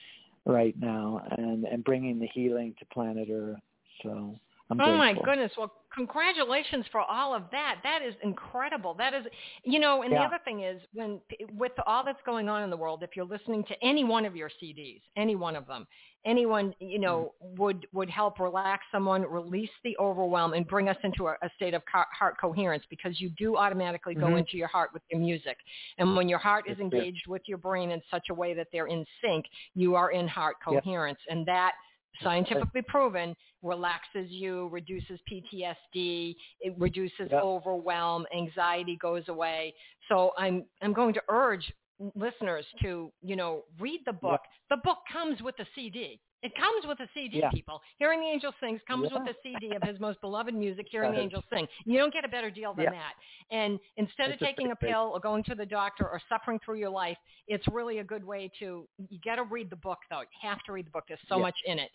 right now and and bringing the healing to planet Earth. So I'm oh grateful. my goodness! Well, congratulations for all of that. That is incredible. That is, you know, and yeah. the other thing is when with all that's going on in the world, if you're listening to any one of your CDs, any one of them, anyone you know mm-hmm. would would help relax someone, release the overwhelm, and bring us into a, a state of heart coherence because you do automatically go mm-hmm. into your heart with your music, and when your heart is engaged with your brain in such a way that they're in sync, you are in heart coherence, and that scientifically proven relaxes you, reduces PTSD, it reduces yep. overwhelm, anxiety goes away. So I'm I'm going to urge listeners to, you know, read the book. Yep. The book comes with a CD. It comes with a CD, yeah. people. Hearing the Angels Sings comes yeah. with a CD of his most beloved music, Hearing the Angels Sing. You don't get a better deal than yeah. that. And instead it's of taking a pill or going to the doctor or suffering through your life, it's really a good way to, you got to read the book, though. You have to read the book. There's so much in it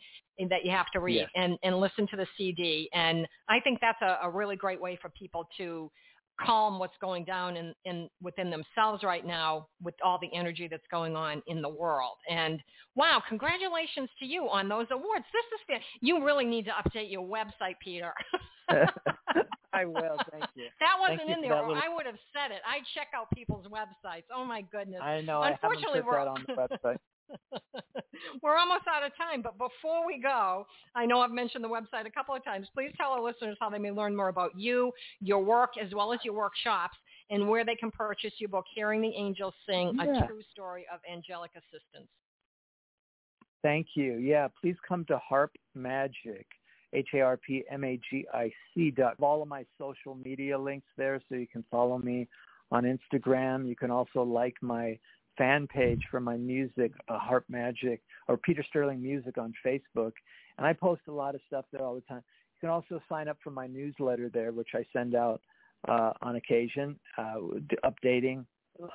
that you have to read and, and listen to the CD. And I think that's a, a really great way for people to calm what's going down in, in within themselves right now with all the energy that's going on in the world. And wow, congratulations to you on those awards. This is the you really need to update your website, Peter. I will, thank you. That wasn't thank in there, or I would have said it. I check out people's websites. Oh my goodness. I know. Unfortunately, I haven't put that on the website. we're almost out of time, but before we go, I know I've mentioned the website a couple of times. Please tell our listeners how they may learn more about you, your work, as well as your workshops, and where they can purchase your book, Hearing the Angels Sing, Yeah. A True Story of Angelic Assistance. Thank you. Yeah, please come to Harp Magic, H-A-R-P-M-A-G-I-C dot. All of my social media links there so you can follow me on Instagram. You can also like my fan page for my music, uh, Harp Magic, or Peter Sterling Music on Facebook. And I post a lot of stuff there all the time. You can also sign up for my newsletter there, which I send out uh, on occasion, uh, updating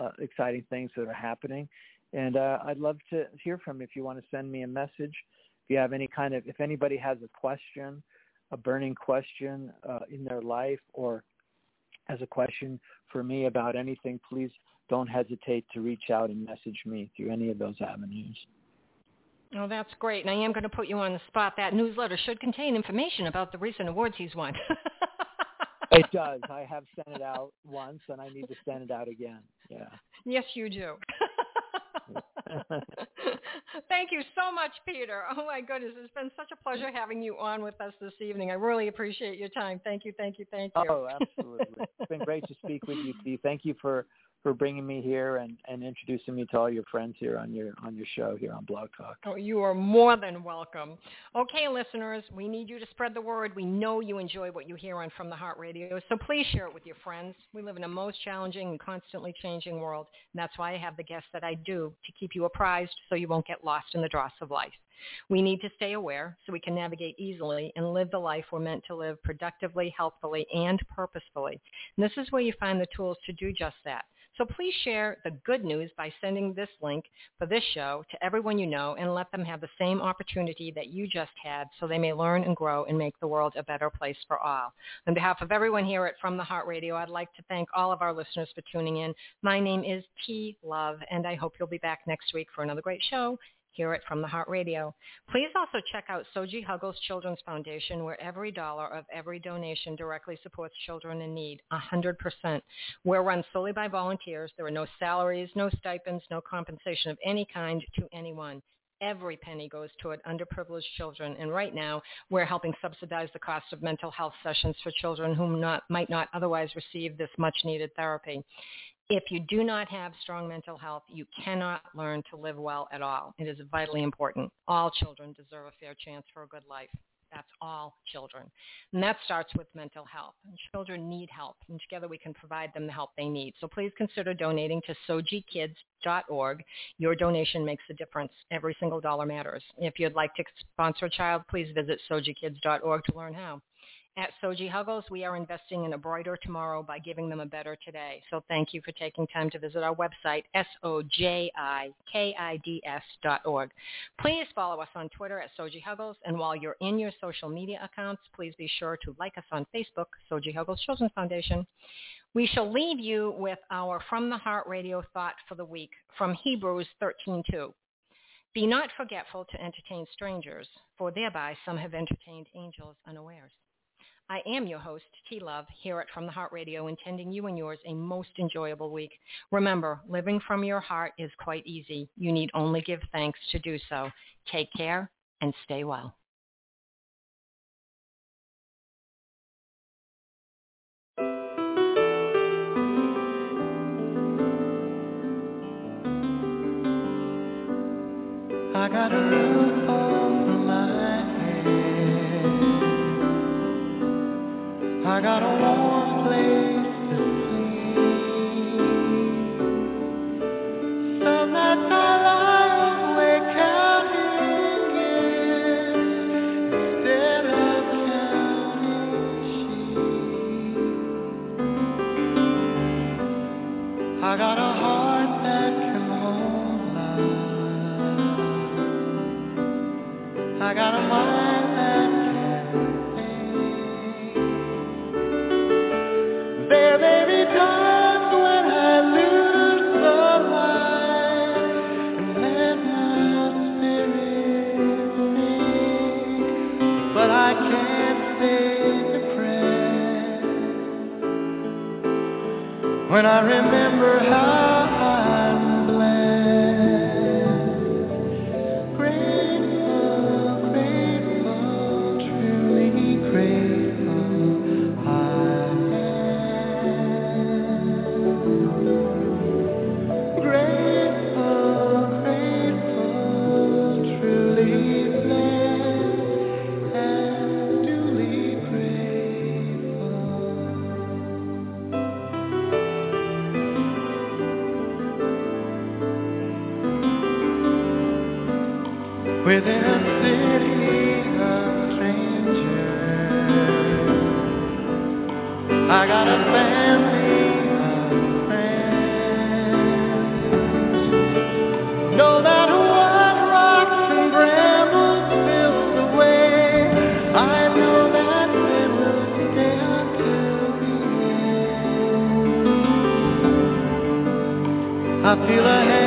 uh, exciting things that are happening. And uh, I'd love to hear from you if you want to send me a message. If you have any kind of, if anybody has a question, a burning question uh, in their life, or has a question for me about anything, please don't hesitate to reach out and message me through any of those avenues. Oh, that's great. And I am going to put you on the spot. That newsletter should contain information about the recent awards he's won. It does. I have sent it out once, and I need to send it out again. Yeah. yes, you do. Thank you so much, Peter. Oh my goodness, it's been such a pleasure having you on with us this evening. I really appreciate your time. Thank you, thank you, thank you. Oh, absolutely. it's been great to speak with you, T. Thank you for for bringing me here and, and introducing me to all your friends here on your on your show here on Blog Talk. Oh, you are more than welcome. Okay, listeners, we need you to spread the word. We know you enjoy what you hear on From the Heart Radio, so please share it with your friends. We live in a most challenging and constantly changing world, and that's why I have the guests that I do to keep you apprised so you won't get lost in the dross of life. We need to stay aware so we can navigate easily and live the life we're meant to live productively, healthfully, and purposefully. And this is where you find the tools to do just that. So please share the good news by sending this link for this show to everyone you know and let them have the same opportunity that you just had so they may learn and grow and make the world a better place for all. On behalf of everyone here at From the Heart Radio, I'd like to thank all of our listeners for tuning in. My name is T Love, and I hope you'll be back next week for another great show here it From the Heart Radio. Please also check out Soji Huggles Children's Foundation, where every dollar of every donation directly supports children in need, 100%. We're run solely by volunteers. There are no salaries, no stipends, no compensation of any kind to anyone. Every penny goes toward underprivileged children, and right now we're helping subsidize the cost of mental health sessions for children who not, might not otherwise receive this much-needed therapy. If you do not have strong mental health, you cannot learn to live well at all. It is vitally important. All children deserve a fair chance for a good life. That's all children. And that starts with mental health. And children need help, and together we can provide them the help they need. So please consider donating to sojikids.org. Your donation makes a difference. Every single dollar matters. If you'd like to sponsor a child, please visit sojikids.org to learn how. At Soji Huggles, we are investing in a brighter tomorrow by giving them a better today. So thank you for taking time to visit our website, S-O-J-I-K-I-D-S dot. Please follow us on Twitter at Soji Huggles, and while you're in your social media accounts, please be sure to like us on Facebook, Soji Huggles Children's Foundation. We shall leave you with our From the Heart Radio thought for the week from Hebrews 13.2. Be not forgetful to entertain strangers, for thereby some have entertained angels unawares. I am your host, T Love, here at From the Heart Radio, intending you and yours a most enjoyable week. Remember, living from your heart is quite easy. You need only give thanks to do so. Take care and stay well. I got a I got a warm place to sleep. Some nights I lie awake counting years instead of counting sheep. I got a heart that can hold love. I got a mind when I remember how I feel a